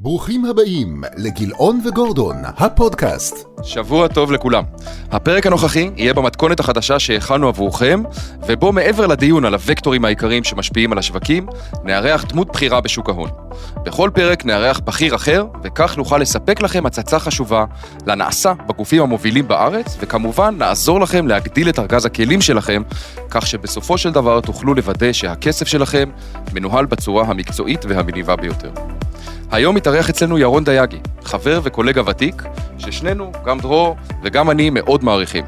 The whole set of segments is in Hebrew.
ברוכים הבאים לגילאון וגורדון, הפודקאסט. שבוע טוב לכולם. הפרק הנוכחי יהיה במתכונת החדשה שהכנו עבורכם, ובו מעבר לדיון על הוקטורים העיקריים שמשפיעים על השווקים, נארח דמות בכירה בשוק ההון. בכל פרק נארח בכיר אחר, וכך נוכל לספק לכם הצצה חשובה לנעשה בגופים המובילים בארץ, וכמובן נעזור לכם להגדיל את ארגז הכלים שלכם, כך שבסופו של דבר תוכלו לוודא שהכסף שלכם מנוהל בצורה המקצועית והמניבה ביותר. היום מתארח אצלנו ירון דייגי, חבר וקולגה ותיק, ששנינו, גם דרור וגם אני, מאוד מעריכים.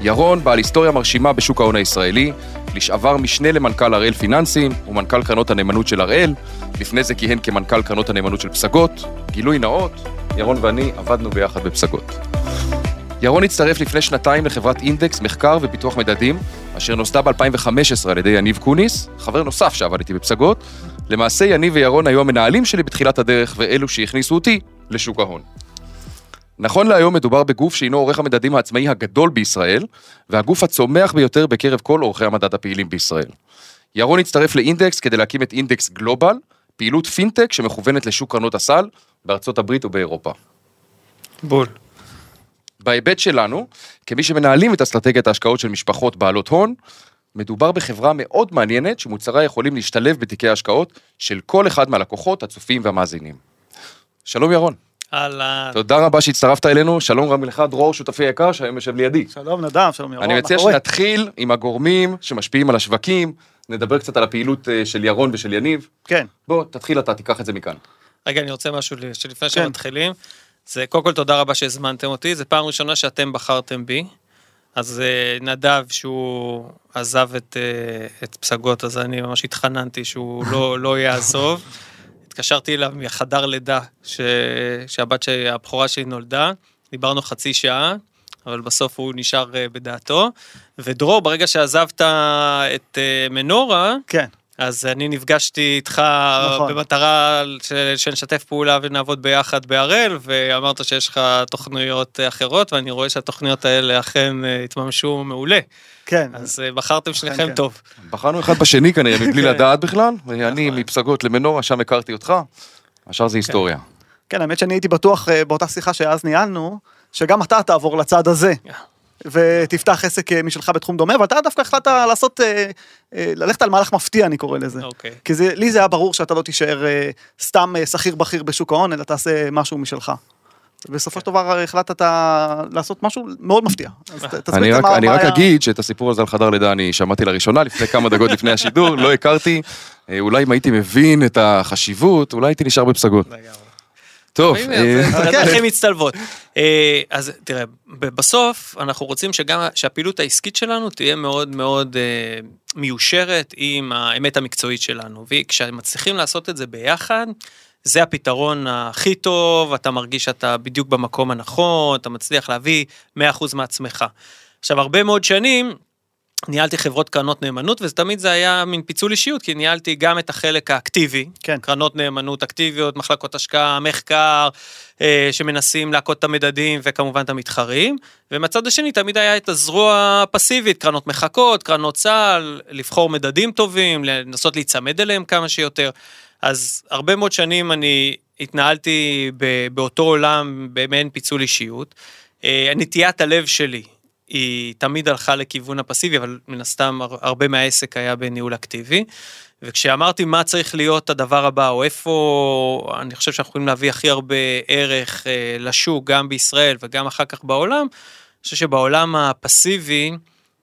ירון בעל היסטוריה מרשימה בשוק ההון הישראלי, לשעבר משנה למנכ"ל הראל פיננסים ומנכ"ל קרנות הנאמנות של הראל, לפני זה כיהן כמנכ"ל קרנות הנאמנות של פסגות. גילוי נאות, ירון ואני עבדנו ביחד בפסגות. ירון הצטרף לפני שנתיים לחברת אינדקס מחקר ופיתוח מדדים, אשר נוסדה ב-2015 על ידי יניב קוניס, חבר נוסף שעבד איתי בפסגות. למעשה יניב וירון היו המנהלים שלי בתחילת הדרך ואלו שהכניסו אותי לשוק ההון. נכון להיום מדובר בגוף שהינו עורך המדדים העצמאי הגדול בישראל, והגוף הצומח ביותר בקרב כל עורכי המדד הפעילים בישראל. ירון הצטרף לאינדקס כדי להקים את אינדקס גלובל, פעילות פינטק שמכוונת לשוק קרנות הסל בארצות הברית ובאירופה. בול. בהיבט שלנו, כמי שמנהלים את אסטרטגיית ההשקעות של משפחות בעלות הון, מדובר בחברה מאוד מעניינת שמוצריה יכולים להשתלב בתיקי ההשקעות של כל אחד מהלקוחות, הצופים והמאזינים. שלום ירון. אהלן. תודה רבה שהצטרפת אלינו, שלום גם לך דרור, שותפי היקר שהיום יושב לידי. שלום נדב, שלום ירון. אני מציע? שנתחיל עם הגורמים שמשפיעים על השווקים, נדבר קצת על הפעילות אה, של ירון ושל יניב. כן, בוא, תתחיל אתה, תיקח את זה מכאן. רגע, אני רוצה משהו שלפני כן. שמתחילים. זה קודם כל תודה רבה שהזמנתם אותי, זה פעם ראשונה שאתם בחרתם בי. אז אה, נדב, שהוא עזב את, אה, את פסגות, אז אני ממש התחננתי שהוא לא, לא יעזוב. התקשרתי אליו מחדר לידה, ש... שהבת שלי, הבכורה שלי נולדה, דיברנו חצי שעה, אבל בסוף הוא נשאר אה, בדעתו. ודרור, ברגע שעזבת את מנורה, כן. אז אני נפגשתי איתך נכון. במטרה ש- שנשתף פעולה ונעבוד ביחד בהראל, ואמרת שיש לך תוכניות אחרות, ואני רואה שהתוכניות האלה אכן אה, התממשו מעולה. כן, אז אה, בחרתם שניכם כן. טוב. בחרנו אחד בשני כנראה, מבלי כן. לדעת בכלל, אני נכון. מפסגות למנורה, שם הכרתי אותך, השאר זה היסטוריה. כן, האמת שאני הייתי בטוח אה, באותה שיחה שאז ניהלנו, שגם אתה תעבור לצד הזה. ותפתח עסק אה, משלך בתחום דומה, אבל אתה דווקא החלטת לעשות, אה, אה, ללכת על מהלך מפתיע אני קורא לזה. אוקיי. כי זה, לי זה היה ברור שאתה לא תישאר סתם שכיר בכיר בשוק ההון, אלא תעשה משהו משלך. בסופו של דבר אה, החלטת לעשות משהו מאוד מפתיע. אני רק, אני אגיד שאת הסיפור הזה על חדר לידה אני שמעתי לראשונה לפני כמה דקות לפני השידור, לא הכרתי, אולי אם הייתי מבין את החשיבות, אולי הייתי נשאר בפסגות. טוב, הנה, אה, אז כן. הדרכים מצטלבות. אה, אז תראה, בסוף אנחנו רוצים שגם שהפעילות העסקית שלנו תהיה מאוד מאוד אה, מיושרת עם האמת המקצועית שלנו, וכשמצליחים לעשות את זה ביחד, זה הפתרון הכי טוב, אתה מרגיש שאתה בדיוק במקום הנכון, אתה מצליח להביא 100% מעצמך. עכשיו, הרבה מאוד שנים, ניהלתי חברות קרנות נאמנות, ותמיד זה היה מין פיצול אישיות, כי ניהלתי גם את החלק האקטיבי, כן. קרנות נאמנות אקטיביות, מחלקות השקעה, מחקר, אה, שמנסים להכות את המדדים וכמובן את המתחרים, ומהצד השני תמיד היה את הזרוע הפסיבית, קרנות מחכות, קרנות צה"ל, לבחור מדדים טובים, לנסות להיצמד אליהם כמה שיותר. אז הרבה מאוד שנים אני התנהלתי ב- באותו עולם במעין פיצול אישיות. אה, נטיית הלב שלי היא תמיד הלכה לכיוון הפסיבי, אבל מן הסתם הר- הרבה מהעסק היה בניהול אקטיבי. וכשאמרתי מה צריך להיות הדבר הבא, או איפה אני חושב שאנחנו יכולים להביא הכי הרבה ערך אה, לשוק, גם בישראל וגם אחר כך בעולם, אני חושב שבעולם הפסיבי,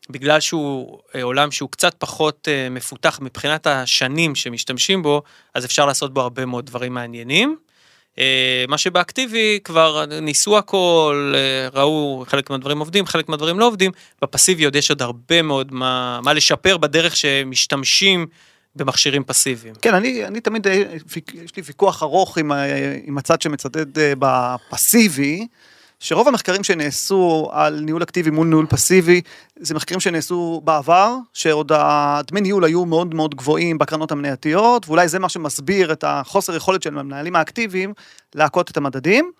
בגלל שהוא אה, עולם שהוא קצת פחות אה, מפותח מבחינת השנים שמשתמשים בו, אז אפשר לעשות בו הרבה מאוד דברים מעניינים. אה, מה שבאקטיבי כבר ניסו הכל, אה, ראו חלק מהדברים עובדים, חלק מהדברים לא עובדים, בפסיבי עוד יש עוד הרבה מאוד מה, מה לשפר בדרך שמשתמשים במכשירים פסיביים. כן, אני, אני תמיד, אה, יש לי ויכוח ארוך עם, עם הצד שמצדד בפסיבי, שרוב המחקרים שנעשו על ניהול אקטיבי מול ניהול פסיבי, זה מחקרים שנעשו בעבר, שעוד הדמי ניהול היו מאוד מאוד גבוהים בקרנות המנייתיות, ואולי זה מה שמסביר את החוסר יכולת של המנהלים האקטיביים להכות את המדדים.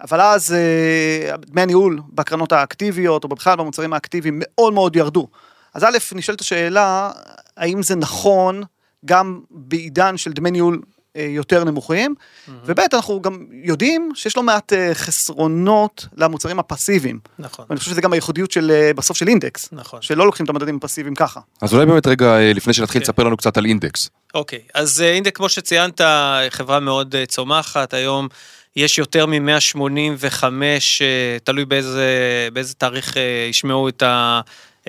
אבל אז אה, דמי הניהול בקרנות האקטיביות, או בכלל במוצרים האקטיביים, מאוד מאוד ירדו. אז א', נשאלת השאלה, האם זה נכון גם בעידן של דמי ניהול יותר נמוכים, וב' אנחנו גם יודעים שיש לא מעט אה, חסרונות למוצרים הפסיביים. נכון, ואני חושב שזה גם הייחודיות של אה, בסוף של אינדקס, נכון. שלא לוקחים את המדדים הפסיביים ככה. אז אולי באמת רגע, אה, לפני שנתחיל, כן. תספר לנו קצת על אינדקס. אוקיי, אז אה, אינדק, כמו שציינת, חברה מאוד אה, צומחת, היום יש יותר מ-185, תלוי באיזה, באיזה תאריך אה, ישמעו את, ה,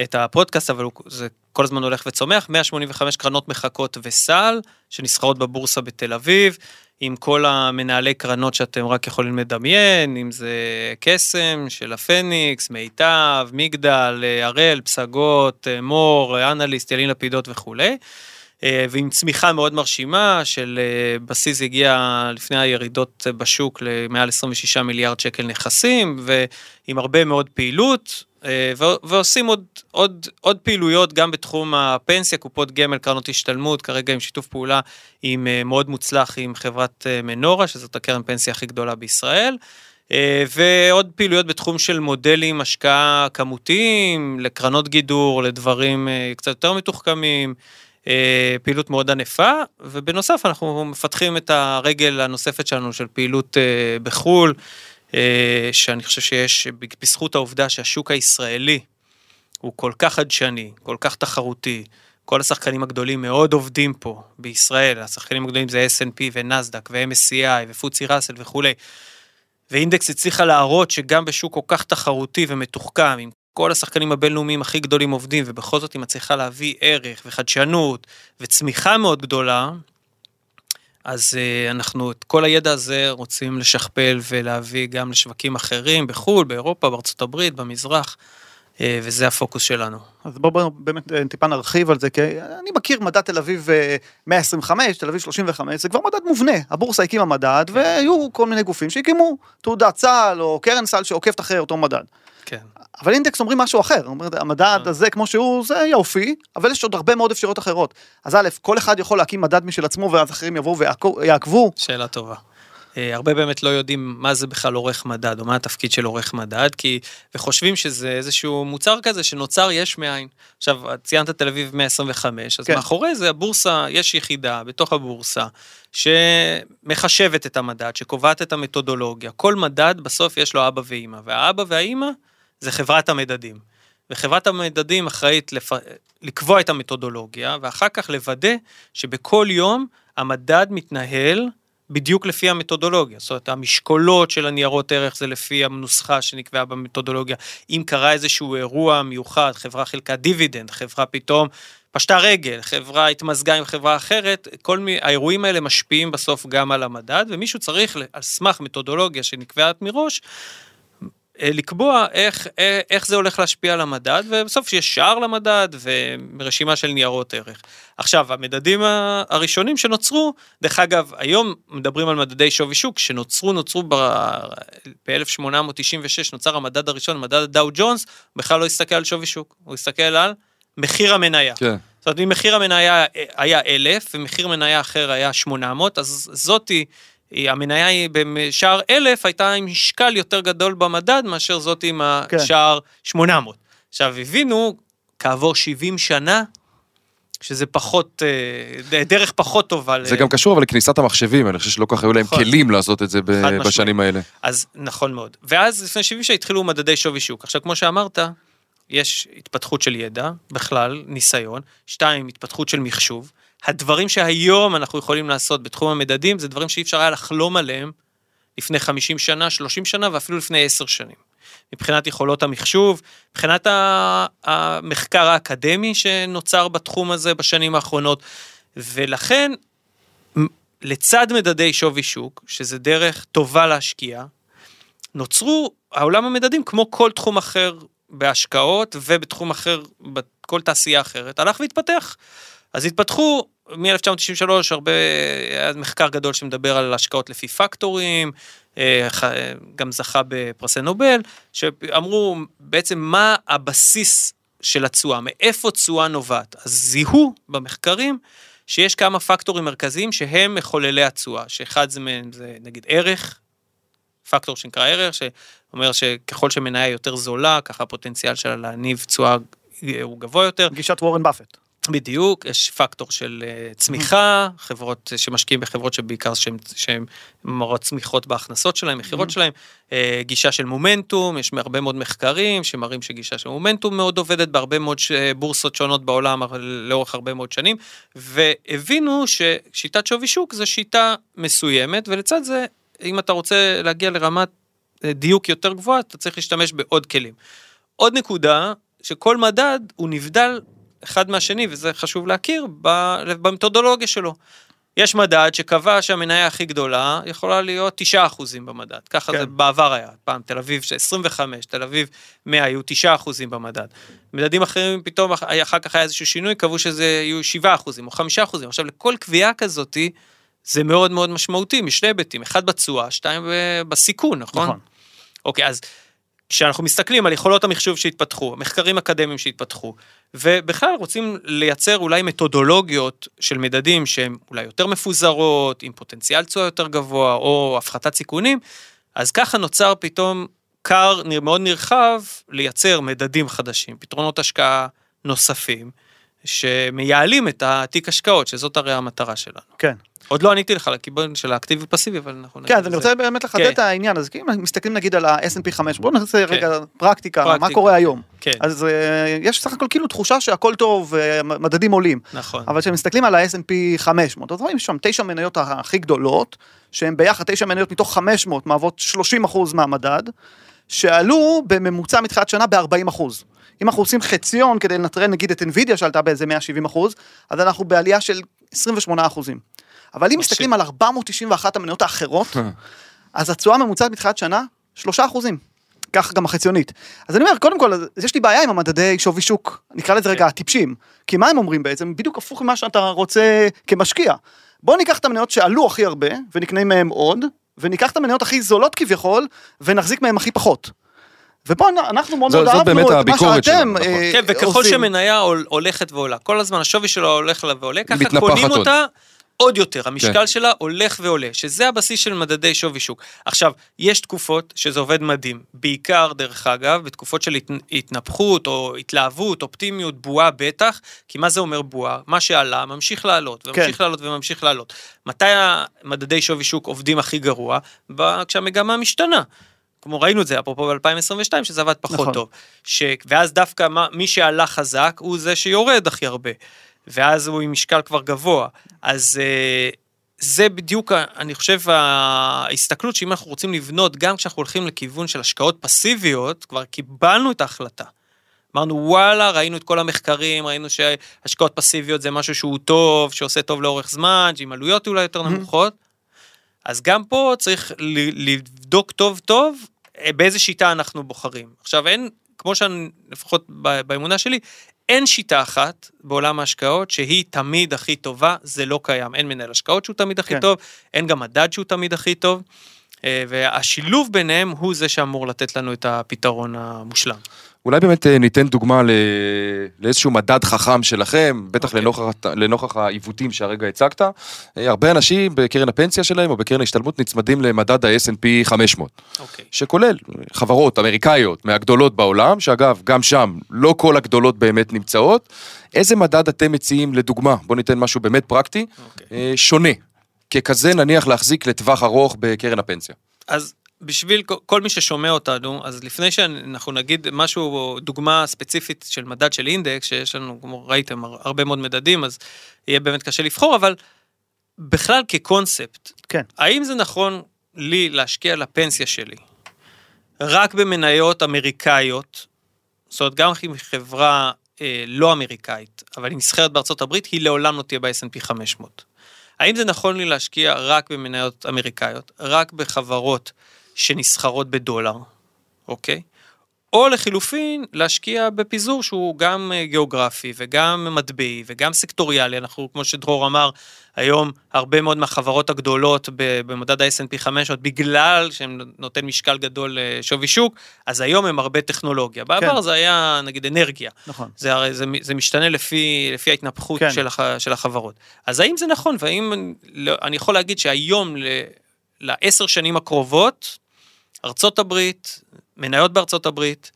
את הפודקאסט, אבל זה כל הזמן הולך וצומח, 185 קרנות מחכות וסל, שנסחרות בבורסה בתל אביב, עם כל המנהלי קרנות שאתם רק יכולים לדמיין, אם זה קסם של הפניקס, מיטב, מגדל, הראל, פסגות, מור, אנליסט, ילין לפידות וכולי. אה, ועם צמיחה מאוד מרשימה של אה, בסיס הגיע לפני הירידות בשוק למעל 26 מיליארד שקל נכסים ועם הרבה מאוד פעילות ועושים עוד, עוד, עוד פעילויות גם בתחום הפנסיה, קופות גמל, קרנות השתלמות, כרגע עם שיתוף פעולה עם אה, מאוד מוצלח עם חברת אה, מנורה, שזאת הקרן פנסיה הכי גדולה בישראל. אה, ועוד פעילויות בתחום של מודלים השקעה כמותיים, לקרנות גידור, לדברים אה, קצת יותר מתוחכמים. אה, פעילות מאוד ענפה, ובנוסף אנחנו מפתחים את הרגל הנוספת שלנו של פעילות אה, בחו"ל, אה, שאני חושב שיש, בזכות העובדה שהשוק הישראלי הוא כל כך חדשני, כל כך תחרותי, כל השחקנים הגדולים מאוד עובדים פה בישראל, השחקנים הגדולים זה S&P ונסדק ו-MSCI ופוצי ראסל וכולי. ואינדקס הצליחה להראות שגם בשוק כל כך תחרותי ומתוחכם, עם כל השחקנים הבינלאומיים הכי גדולים עובדים, ובכל זאת היא מצליחה להביא ערך וחדשנות וצמיחה מאוד גדולה, אז uh, אנחנו את כל הידע הזה רוצים לשכפל ולהביא גם לשווקים אחרים, בחו"ל, באירופה, בארצות הברית, במזרח, uh, וזה הפוקוס שלנו. אז בואו בוא, באמת אה, טיפה נרחיב על זה, כי אני מכיר מדד תל אביב אה, 125, תל אביב 35, זה כבר מדד מובנה. הבורסה הקימה מדד, והיו כל מיני גופים שהקימו תעודת סל או קרן סל שעוקבת אחרי אותו מדד. כן. אבל אינדקס אומרים משהו אחר, אומרים, המדד אה. הזה כמו שהוא, זה יופי, אבל יש עוד הרבה מאוד אפשרויות אחרות. אז א', כל אחד יכול להקים מדד משל עצמו, ואז אחרים יבואו ויעקבו. שאלה טובה. אה, הרבה באמת לא יודעים מה זה בכלל עורך מדד, או מה התפקיד של עורך מדד, כי, וחושבים שזה איזשהו מוצר כזה שנוצר יש מאין. עכשיו, ציינת תל אביב 125, אז. כן. מאחורי זה הבורסה, יש יחידה בתוך הבורסה, שמחשבת את המדד, שקובעת את המתודולוגיה. כל מדד בסוף יש לו אבא ואימא, והאבא והאימא זה חברת המדדים. וחברת המדדים אחראית לפ... לקבוע את המתודולוגיה, ואחר כך לוודא שבכל יום המדד מתנהל בדיוק לפי המתודולוגיה. זאת אומרת, המשקולות של הניירות ערך זה לפי הנוסחה שנקבעה במתודולוגיה. אם קרה איזשהו אירוע מיוחד, חברה חילקה דיבידנד, חברה פתאום פשטה רגל, חברה התמזגה עם חברה אחרת, כל מי, האירועים האלה משפיעים בסוף גם על המדד, ומישהו צריך, על סמך מתודולוגיה שנקבעת מראש, לקבוע איך, אה, איך זה הולך להשפיע על המדד, ובסוף יש שער למדד ורשימה של ניירות ערך. עכשיו, המדדים הראשונים שנוצרו, דרך אגב, היום מדברים על מדדי שווי שוק, שנוצרו, נוצרו ב-1896, נוצר המדד הראשון, מדד הדאו ג'ונס, בכלל לא הסתכל על שווי שוק, הוא הסתכל על מחיר המניה. כן. זאת אומרת, אם מחיר המניה היה 1,000 ומחיר מניה אחר היה 800, אז זאתי, המניה היא בשער 1,000 הייתה עם משקל יותר גדול במדד מאשר זאתי עם כן. השער 800. עכשיו, הבינו כעבור 70 שנה, שזה פחות, אה, דרך פחות טובה. ל- זה גם קשור אבל לכניסת המחשבים, אני חושב שלא כל כך היו להם נכון. כלים לעשות את זה ב-. בשנים האלה. אז נכון מאוד. ואז לפני 70 שנה התחילו מדדי שווי שוק. עכשיו, כמו שאמרת, יש התפתחות של ידע, בכלל, ניסיון. שתיים, התפתחות של מחשוב. הדברים שהיום אנחנו יכולים לעשות בתחום המדדים, זה דברים שאי אפשר היה לחלום עליהם לפני 50 שנה, 30 שנה ואפילו לפני 10 שנים. מבחינת יכולות המחשוב, מבחינת המחקר האקדמי שנוצר בתחום הזה בשנים האחרונות, ולכן לצד מדדי שווי שוק, שזה דרך טובה להשקיע, נוצרו העולם המדדים כמו כל תחום אחר בהשקעות ובתחום אחר, בכל תעשייה אחרת, הלך והתפתח. אז התפתחו מ-1993 הרבה, היה מחקר גדול שמדבר על השקעות לפי פקטורים, אה, אה, גם זכה בפרסי נובל, שאמרו בעצם מה הבסיס של התשואה, מאיפה תשואה נובעת. אז זיהו במחקרים שיש כמה פקטורים מרכזיים שהם מחוללי התשואה, שאחד זה זה נגיד ערך, פקטור שנקרא ערך, שאומר שככל שמניה יותר זולה, ככה הפוטנציאל שלה להניב תשואה הוא גבוה יותר. גישת וורן באפט. בדיוק, יש פקטור של אה, צמיחה, חברות שמשקיעים בחברות שבעיקר שהן- מראות צמיחות בהכנסות שלהם, מכירות שלהם, אה, גישה של מומנטום, יש הרבה מאוד מחקרים שמראים שגישה של מומנטום מאוד עובדת בהרבה מאוד בורסות שונות בעולם לאורך הרבה מאוד שנים, והבינו ששיטת שווי שוק זה שיטה מסוימת, ולצד זה, אם אתה רוצה להגיע לרמת אה, דיוק יותר גבוהה, אתה צריך להשתמש בעוד כלים. עוד נקודה, שכל מדד הוא נבדל אחד מהשני, וזה חשוב להכיר, במתודולוגיה שלו. יש מדד שקבע שהמניה הכי גדולה יכולה להיות 9% במדד, ככה כן. זה בעבר היה, פעם תל אביב ש- 25, תל אביב 100 היו 9% במדד. מדדים אחרים פתאום אח- אחר כך היה איזשהו שינוי, קבעו שזה יהיו 7% או 5%. עכשיו לכל קביעה כזאתי זה מאוד מאוד משמעותי משני היבטים, אחד בתשואה, שתיים בסיכון, נכון? נכון. אוקיי, אז כשאנחנו מסתכלים על יכולות המחשוב שהתפתחו, מחקרים אקדמיים שהתפתחו, ובכלל רוצים לייצר אולי מתודולוגיות של מדדים שהן אולי יותר מפוזרות, עם פוטנציאל תשואה יותר גבוה, או הפחתת סיכונים, אז ככה נוצר פתאום כר מאוד נרחב לייצר מדדים חדשים, פתרונות השקעה נוספים, שמייעלים את התיק השקעות, שזאת הרי המטרה שלנו. כן. עוד לא עניתי לך לכיוון של האקטיבי פסיבי, אבל אנחנו כן, אז אני רוצה באמת לחדד כן. את העניין, אז אם מסתכלים נגיד על ה-S&P 5, בואו נעשה רגע פרקטיקה, מה. קורה היום. כן, אז אה, יש סך הכל כאילו תחושה שהכל טוב, אה, מדדים עולים. נכון. אבל כשמסתכלים על ה-S&P 500, אז רואים שם תשע מניות הכי גדולות, שהן ביחד תשע מניות מתוך 500 מהוות 30% מהמדד, שעלו בממוצע מתחילת שנה ב-40%. אם אנחנו עושים חציון כדי לנטרל נגיד את NVIDIA שעלתה באיזה 170 אחוז, אז אנחנו בעלייה של 28 אחוזים. אבל אם מסתכלים על 491 המניות האחרות, אז התשואה הממוצעת מתחילת שנה, 3 אחוזים. כך גם החציונית. אז אני אומר, קודם כל, אז יש לי בעיה עם המדדי שווי שוק, נקרא לזה רגע הטיפשים. כי מה הם אומרים בעצם? בדיוק הפוך ממה שאתה רוצה כמשקיע. בוא ניקח את המניות שעלו הכי הרבה, ונקנה מהם עוד, וניקח את המניות הכי זולות כביכול, ונחזיק מהם הכי פחות. ופה אנ- אנחנו מאוד מאוד זאת אהבנו את מה הביקורת שאתם שלנו, נכון. אה, כן, וככל עושים. שמניה הול- הולכת ועולה, כל הזמן השווי שלו הולך לה ועולה, ככה קונים עוד. אותה עוד יותר, המשקל כן. שלה הולך ועולה, שזה הבסיס של מדדי שווי שוק. עכשיו, יש תקופות שזה עובד מדהים, בעיקר, דרך אגב, בתקופות של הת- התנפחות או התלהבות, אופטימיות, בועה בטח, כי מה זה אומר בועה? מה שעלה ממשיך לעלות, וממשיך כן. לעלות וממשיך לעלות. מתי המדדי שווי שוק עובדים הכי גרוע? ב- כשהמגמה משתנה. כמו ראינו את זה, אפרופו ב-2022, שזה עבד פחות נכון. טוב. ש... ואז דווקא מה, מי שעלה חזק הוא זה שיורד הכי הרבה. ואז הוא עם משקל כבר גבוה. אז אה, זה בדיוק, אני חושב, ההסתכלות שאם אנחנו רוצים לבנות, גם כשאנחנו הולכים לכיוון של השקעות פסיביות, כבר קיבלנו את ההחלטה. אמרנו וואלה, ראינו את כל המחקרים, ראינו שהשקעות פסיביות זה משהו שהוא טוב, שעושה טוב לאורך זמן, שעם עלויות אולי יותר נמוכות. אז גם פה צריך לבדוק טוב טוב אה, באיזה שיטה אנחנו בוחרים. עכשיו אין, כמו שאני, לפחות באמונה שלי, אין שיטה אחת בעולם ההשקעות שהיא תמיד הכי טובה, זה לא קיים. אין מנהל השקעות שהוא תמיד הכי כן. טוב, אין גם מדד שהוא תמיד הכי טוב, אה, והשילוב ביניהם הוא זה שאמור לתת לנו את הפתרון המושלם. אולי באמת אה, ניתן דוגמה ל... לאיזשהו מדד חכם שלכם, בטח אוקיי. לנוכח, לנוכח העיוותים שהרגע הצגת. אה, הרבה אנשים בקרן הפנסיה שלהם או בקרן ההשתלמות נצמדים למדד ה-S&P 500, אוקיי. שכולל חברות אמריקאיות מהגדולות בעולם, שאגב, גם שם לא כל הגדולות באמת נמצאות. איזה מדד אתם מציעים לדוגמה? בואו ניתן משהו באמת פרקטי, אוקיי. אה, שונה. ככזה נניח להחזיק לטווח ארוך בקרן הפנסיה. אז בשביל כל- מי ששומע אותנו, אז לפני שאנחנו נגיד משהו, דוגמה ספציפית של מדד של אינדקס, שיש לנו, כמו ראיתם, הר- הרבה מאוד מדדים, אז יהיה באמת קשה לבחור, אבל בכלל כקונספט, כן. האם זה נכון לי להשקיע לפנסיה שלי רק במניות אמריקאיות, זאת אומרת, גם אם חברה אה, לא אמריקאית, אבל היא נסחרת בארצות הברית, היא לעולם לא תהיה ב-S&P 500. האם זה נכון לי להשקיע רק במניות אמריקאיות, רק בחברות שנסחרות בדולר, אוקיי? או לחילופין, להשקיע בפיזור שהוא גם אה, גיאוגרפי וגם מטבעי וגם סקטוריאלי. אנחנו, כמו שדרור אמר, היום הרבה מאוד מהחברות הגדולות במדד ה-S&P 500, בגלל שהם נותן משקל גדול לשווי שוק, אז היום הם הרבה טכנולוגיה. בעבר כן. זה היה נגיד אנרגיה. נכון. זה הרי זה, זה משתנה לפי, לפי ההתנפחות כן. כן. של, הח, של החברות. אז האם זה נכון, והאם אני- לא, אני יכול להגיד שהיום לעשר שנים הקרובות, ארצות הברית, מניות בארצות הברית,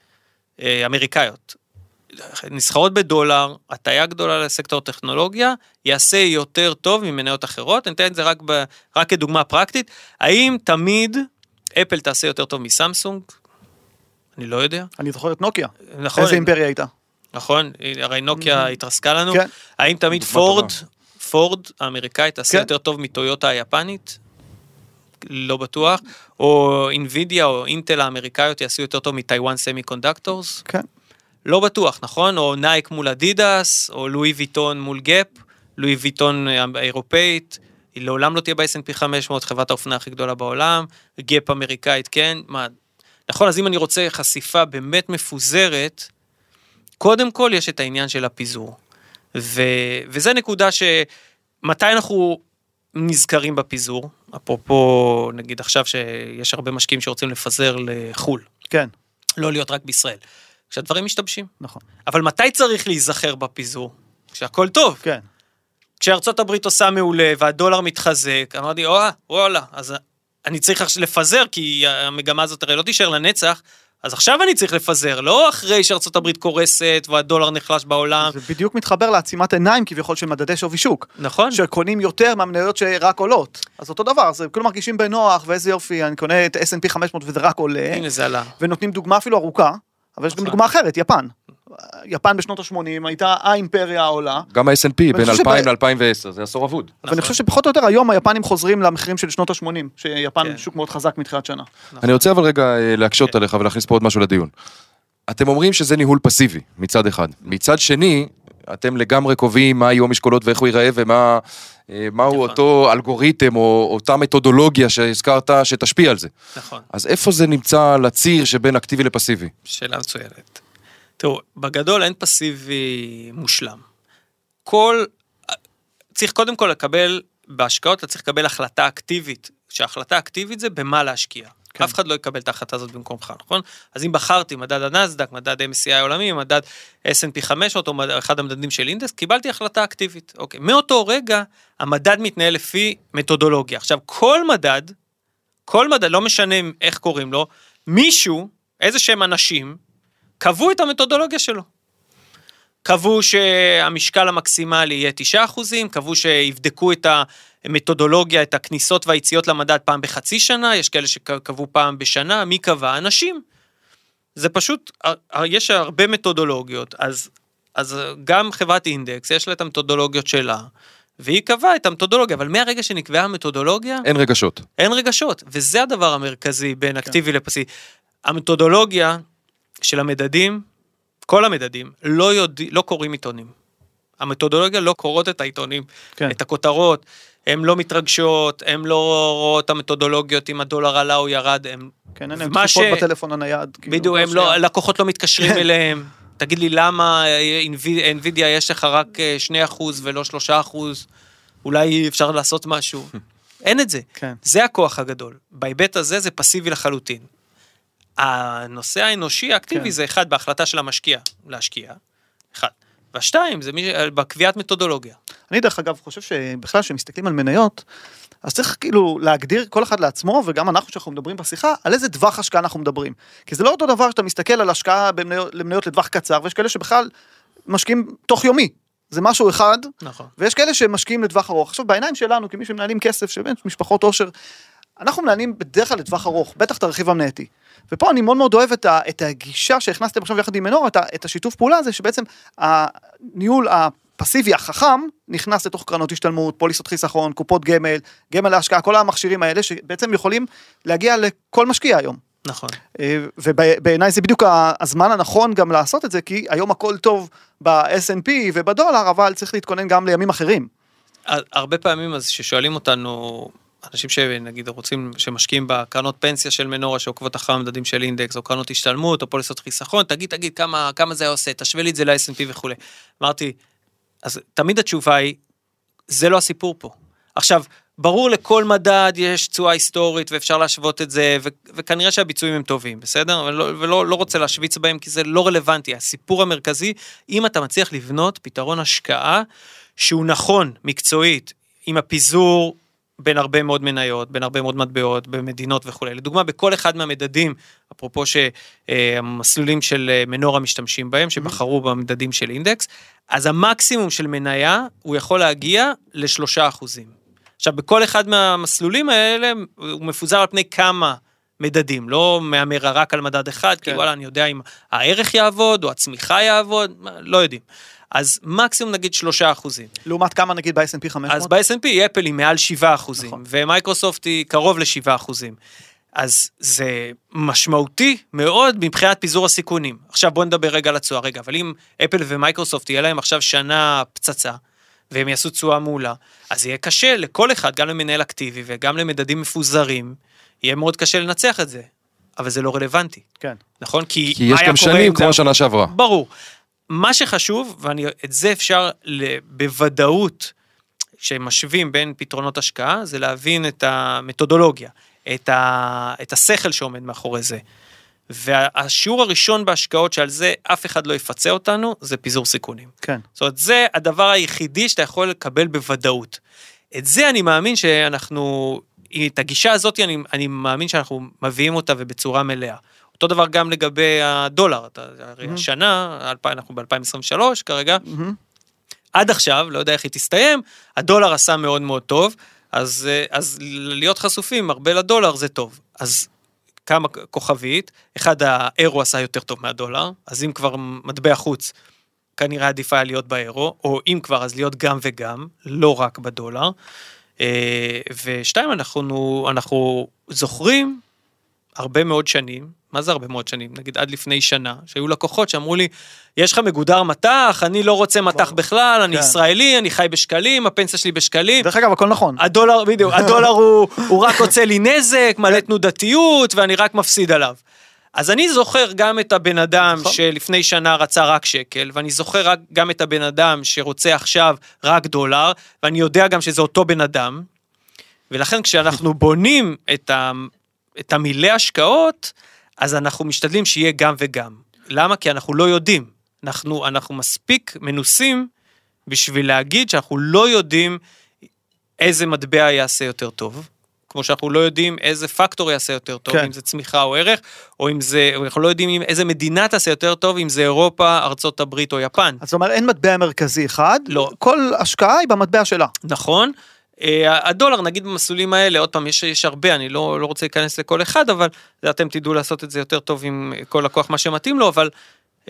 אה, אמריקאיות, נסחרות בדולר, הטיה גדולה לסקטור טכנולוגיה, יעשה יותר טוב ממניות אחרות. אני אתן את זה רק, ב, רק כדוגמה פרקטית. האם תמיד אפל תעשה יותר טוב מסמסונג? אני לא יודע. אני זוכר את נוקיה. נכון, איזה אימפריה הייתה. נכון, הרי נוקיה התרסקה לנו. כן. האם תמיד פורד, טובה. פורד האמריקאית תעשה כן. יותר טוב מטויוטה היפנית? לא בטוח. או אינווידיה או אינטל האמריקאיות יעשו יותר טוב מ Taiwan Semiconductors? כן. לא בטוח, נכון? או נייק מול אדידס, או לואי ויטון מול גאפ, לואי ויטון אה, האירופאית, היא לעולם לא תהיה ב-S&P 500, חברת האופנה הכי גדולה בעולם, גאפ אמריקאית, כן? מה, נכון, אז אם אני רוצה חשיפה באמת מפוזרת, קודם כל יש את העניין של הפיזור. ו, וזה נקודה שמתי אנחנו נזכרים בפיזור, אפרופו נגיד עכשיו שיש הרבה משקיעים שרוצים לפזר לחו"ל, כן, לא להיות רק בישראל, כשהדברים משתבשים. נכון. אבל מתי צריך להיזכר בפיזור? כשהכול טוב. כן. כשארצות הברית עושה מעולה והדולר מתחזק, אמרתי, וואה, וואלה, אז אני צריך עכשיו לפזר, כי המגמה הזאת הרי לא תישאר לנצח, אז עכשיו אני צריך לפזר, לא אחרי שארצות הברית קורסת והדולר נחלש בעולם. זה בדיוק מתחבר לעצימת עיניים כביכול של מדדי שווי שוק. נכון? שקונים יותר מהמניות שרק עולות. אז אותו דבר, זה כולם מרגישים בנוח, ואיזה יופי, אני קונה את S&P 500 וזה רק עולה, הנה זה עלה. ונותנים דוגמה אפילו ארוכה, אבל יש גם נכון. דוגמה אחרת, יפן. יפן בשנות ה-80 הייתה האימפריה העולה, גם ה-S&P בין חושב 2000 שב- ל-2010, זה עשור אבוד. ואני חושב שפחות או יותר היום היפנים חוזרים למחירים של שנות ה-80, שיפן כן. שוק מאוד חזק מתחילת שנה. אני רוצה אבל רגע אה, להקשות כן. עליך ולהכניס פה עוד משהו לדיון. אתם אומרים שזה ניהול פסיבי, מצד אחד. מצד שני, אתם לגמרי קובעים מה יהיו המשקולות ואיך הוא ייראה ומה אה, מהו נכון. אותו אלגוריתם או אותה מתודולוגיה שהזכרת שתשפיע על זה. נכון. אז איפה זה נמצא על הציר שבין אקטיבי לפסיבי? שאלה מצוינת. תראו, בגדול אין פסיבי מושלם. כל... צריך קודם כל לקבל, בהשקעות אתה צריך לקבל החלטה אקטיבית, שההחלטה אקטיבית זה במה להשקיע. כן. אף אחד לא יקבל את ההחלטה הזאת במקומך, נכון? אז אם בחרתי מדד הנסדק, מדד MSCI העולמי, מדד S&P 500 או אחד המדדים של אינדקס, קיבלתי החלטה אקטיבית. אוקיי, מאותו רגע המדד מתנהל לפי מתודולוגיה. עכשיו, כל מדד, כל מדד, לא משנה איך קוראים לו, מישהו, איזה שהם אנשים, קבעו את המתודולוגיה שלו. קבעו שהמשקל המקסימלי יהיה 9 אחוזים, קבעו שיבדקו את המתודולוגיה, את הכניסות והיציאות למדד פעם בחצי שנה, יש כאלה שקבעו פעם בשנה, מי קבע? אנשים. זה פשוט, יש הרבה מתודולוגיות, אז, אז גם חברת אינדקס, יש לה את המתודולוגיות שלה, והיא קבעה את המתודולוגיה, אבל מהרגע שנקבעה המתודולוגיה, אין רגשות. אין רגשות, וזה הדבר המרכזי בין אקטיבי לפסיבי. המתודולוגיה של המדדים, כל המדדים, לא, יודע, לא קוראים עיתונים. המתודולוגיה לא קוראות את העיתונים, כן. את הכותרות, הן לא מתרגשות, הן לא רואות את המתודולוגיות אם הדולר עלה או ירד, הם... כן, אין להם ש- בטלפון הנייד. כאילו, בדיוק, הם שנייה. לא, לקוחות לא מתקשרים כן. אליהם. תגיד לי למה אינווידיה יש לך רק אה, 2% ולא 3%, אולי אפשר לעשות משהו. אין את זה. כן. זה הכוח הגדול. בהיבט הזה זה פסיבי לחלוטין. הנושא האנושי האקטיבי כן. זה אחד, בהחלטה של המשקיע להשקיע, אחד. והשתיים, זה מי, בקביעת מתודולוגיה. אני דרך אגב חושב שבכלל כשמסתכלים על מניות, אז צריך כאילו להגדיר כל אחד לעצמו וגם אנחנו שאנחנו מדברים בשיחה על איזה טווח השקעה אנחנו מדברים. כי זה לא אותו דבר שאתה מסתכל על השקעה במניות, למניות לטווח קצר ויש כאלה שבכלל משקיעים תוך יומי. זה משהו אחד נכון. ויש כאלה שמשקיעים לטווח ארוך. עכשיו בעיניים שלנו כמי שמנהלים כסף שבאמת משפחות עושר. אנחנו מנהלים בדרך כלל לטווח ארוך, בטח את הרכיב המנייתי. ופה אני מאוד מאוד אוהב את, ה, את הגישה שהכנסתם עכשיו יחד עם מנור, את, את השיתוף פעולה הזה, שבעצם הניהול הפסיבי החכם נכנס לתוך קרנות השתלמות, פוליסות חיסכון, קופות גמל, גמל להשקעה, כל המכשירים האלה שבעצם יכולים להגיע לכל משקיע היום. נכון. אה, ובעיניי זה בדיוק הזמן הנכון גם לעשות את זה, כי היום הכל טוב ב-S&P ובדולר, אבל צריך להתכונן גם לימים אחרים. הרבה פעמים אז ששואלים אותנו, אנשים שנגיד רוצים, שמשקיעים בקרנות פנסיה של מנורה שעוקבות אחרי המדדים של אינדקס, או קרנות השתלמות, או פוליסות חיסכון, תגיד, תגיד, כמה, כמה זה עושה, תשווה לי את זה ל-S&P וכולי. אמרתי, אז תמיד התשובה היא, זה לא הסיפור פה. עכשיו, ברור לכל מדד יש תשואה היסטורית ואפשר להשוות את זה, ו- וכנראה שהביצועים הם טובים, בסדר? אבל לא, ולא לא רוצה להשוויץ בהם כי זה לא רלוונטי. הסיפור המרכזי, אם אתה מצליח לבנות פתרון השקעה שהוא נכון מקצועית, עם הפיזור בין הרבה מאוד מניות, בין הרבה מאוד מטבעות, במדינות וכולי. לדוגמה, בכל אחד מהמדדים, אפרופו שהמסלולים של אה, מנורה משתמשים בהם, שבחרו במדדים של אינדקס, אז המקסימום של מניה, הוא יכול להגיע לשלושה אחוזים. עכשיו, בכל אחד מהמסלולים האלה, הוא מפוזר על פני כמה מדדים, לא מהמר רק על מדד אחד, כי כן. וואלה, אני יודע אם הערך יעבוד, או הצמיחה יעבוד, לא יודעים. אז מקסימום נגיד שלושה אחוזים. לעומת כמה נגיד ב-S&P 500? אז ב-S&P אפל היא מעל 7 אחוזים, נכון. ומייקרוסופט היא קרוב ל-7 אחוזים. אז זה משמעותי מאוד מבחינת פיזור הסיכונים. עכשיו בוא נדבר רגע על התשואה. רגע, אבל אם אפל ומייקרוסופט יהיה להם עכשיו שנה פצצה, והם יעשו תשואה מעולה, אז יהיה קשה לכל אחד, גם למנהל אקטיבי וגם למדדים מפוזרים, יהיה מאוד קשה לנצח את זה. אבל זה לא רלוונטי, כן. נכון? כי, כי יש גם שנים אם זה כמו השנה שעברה. ברור. מה שחשוב, ואת זה אפשר בוודאות, כשמשווים בין פתרונות השקעה, זה להבין את המתודולוגיה, את, ה, את השכל שעומד מאחורי זה. והשיעור הראשון בהשקעות שעל זה אף אחד לא יפצה אותנו, זה פיזור סיכונים. כן. זאת אומרת, זה הדבר היחידי שאתה יכול לקבל בוודאות. את זה אני מאמין שאנחנו, את הגישה הזאת אני, אני מאמין שאנחנו מביאים אותה ובצורה מלאה. אותו דבר גם לגבי הדולר, אתה, הרי Mhm. השנה, 2000, אנחנו ב-2023 כרגע, מהמם. עד עכשיו, לא יודע איך היא תסתיים, הדולר עשה מאוד מאוד טוב, אז, אה, אז להיות חשופים הרבה לדולר זה טוב. אז כמה כוכבית, אחד האירו עשה יותר טוב מהדולר, אז אם כבר מטבע חוץ, כנראה עדיף היה להיות באירו, או אם כבר אז להיות גם וגם, לא רק בדולר. אה, ושתיים, אנחנו, אנחנו זוכרים הרבה מאוד שנים, מה זה הרבה מאוד שנים? נגיד עד לפני שנה, שהיו לקוחות שאמרו לי, יש לך מגודר מטח, אני לא רוצה מטח. בכלל, אני כן. ישראלי, אני חי בשקלים, הפנסיה שלי בשקלים. דרך אגב, הכל נכון. הדולר, בדיוק, הדולר הוא, הוא רק עושה לי נזק, מלא תנודתיות, ואני רק מפסיד עליו. אז אני זוכר גם את הבן אדם נכון. שלפני שנה רצה רק שקל, ואני זוכר רק, גם את הבן אדם שרוצה עכשיו רק דולר, ואני יודע גם שזה אותו בן אדם. ולכן כשאנחנו בונים את, את המילי השקעות, אז אנחנו משתדלים שיהיה גם וגם. למה? כי אנחנו לא יודעים. אנחנו, אנחנו מספיק מנוסים בשביל להגיד שאנחנו לא יודעים איזה מטבע יעשה יותר טוב. כמו שאנחנו לא יודעים איזה פקטור יעשה יותר טוב, כן. אם זה צמיחה או ערך, או אם זה, אנחנו לא יודעים אם איזה מדינה תעשה יותר טוב, אם זה אירופה, ארצות הברית או יפן. אז זאת אומרת, אין מטבע מרכזי אחד, לא. כל השקעה היא במטבע שלה. נכון. אה, הדולר, נגיד במסלולים האלה, עוד פעם, יש, יש הרבה, אני לא, לא רוצה להיכנס לכל אחד, אבל אתם תדעו לעשות את זה יותר טוב עם כל לקוח מה שמתאים לו, אבל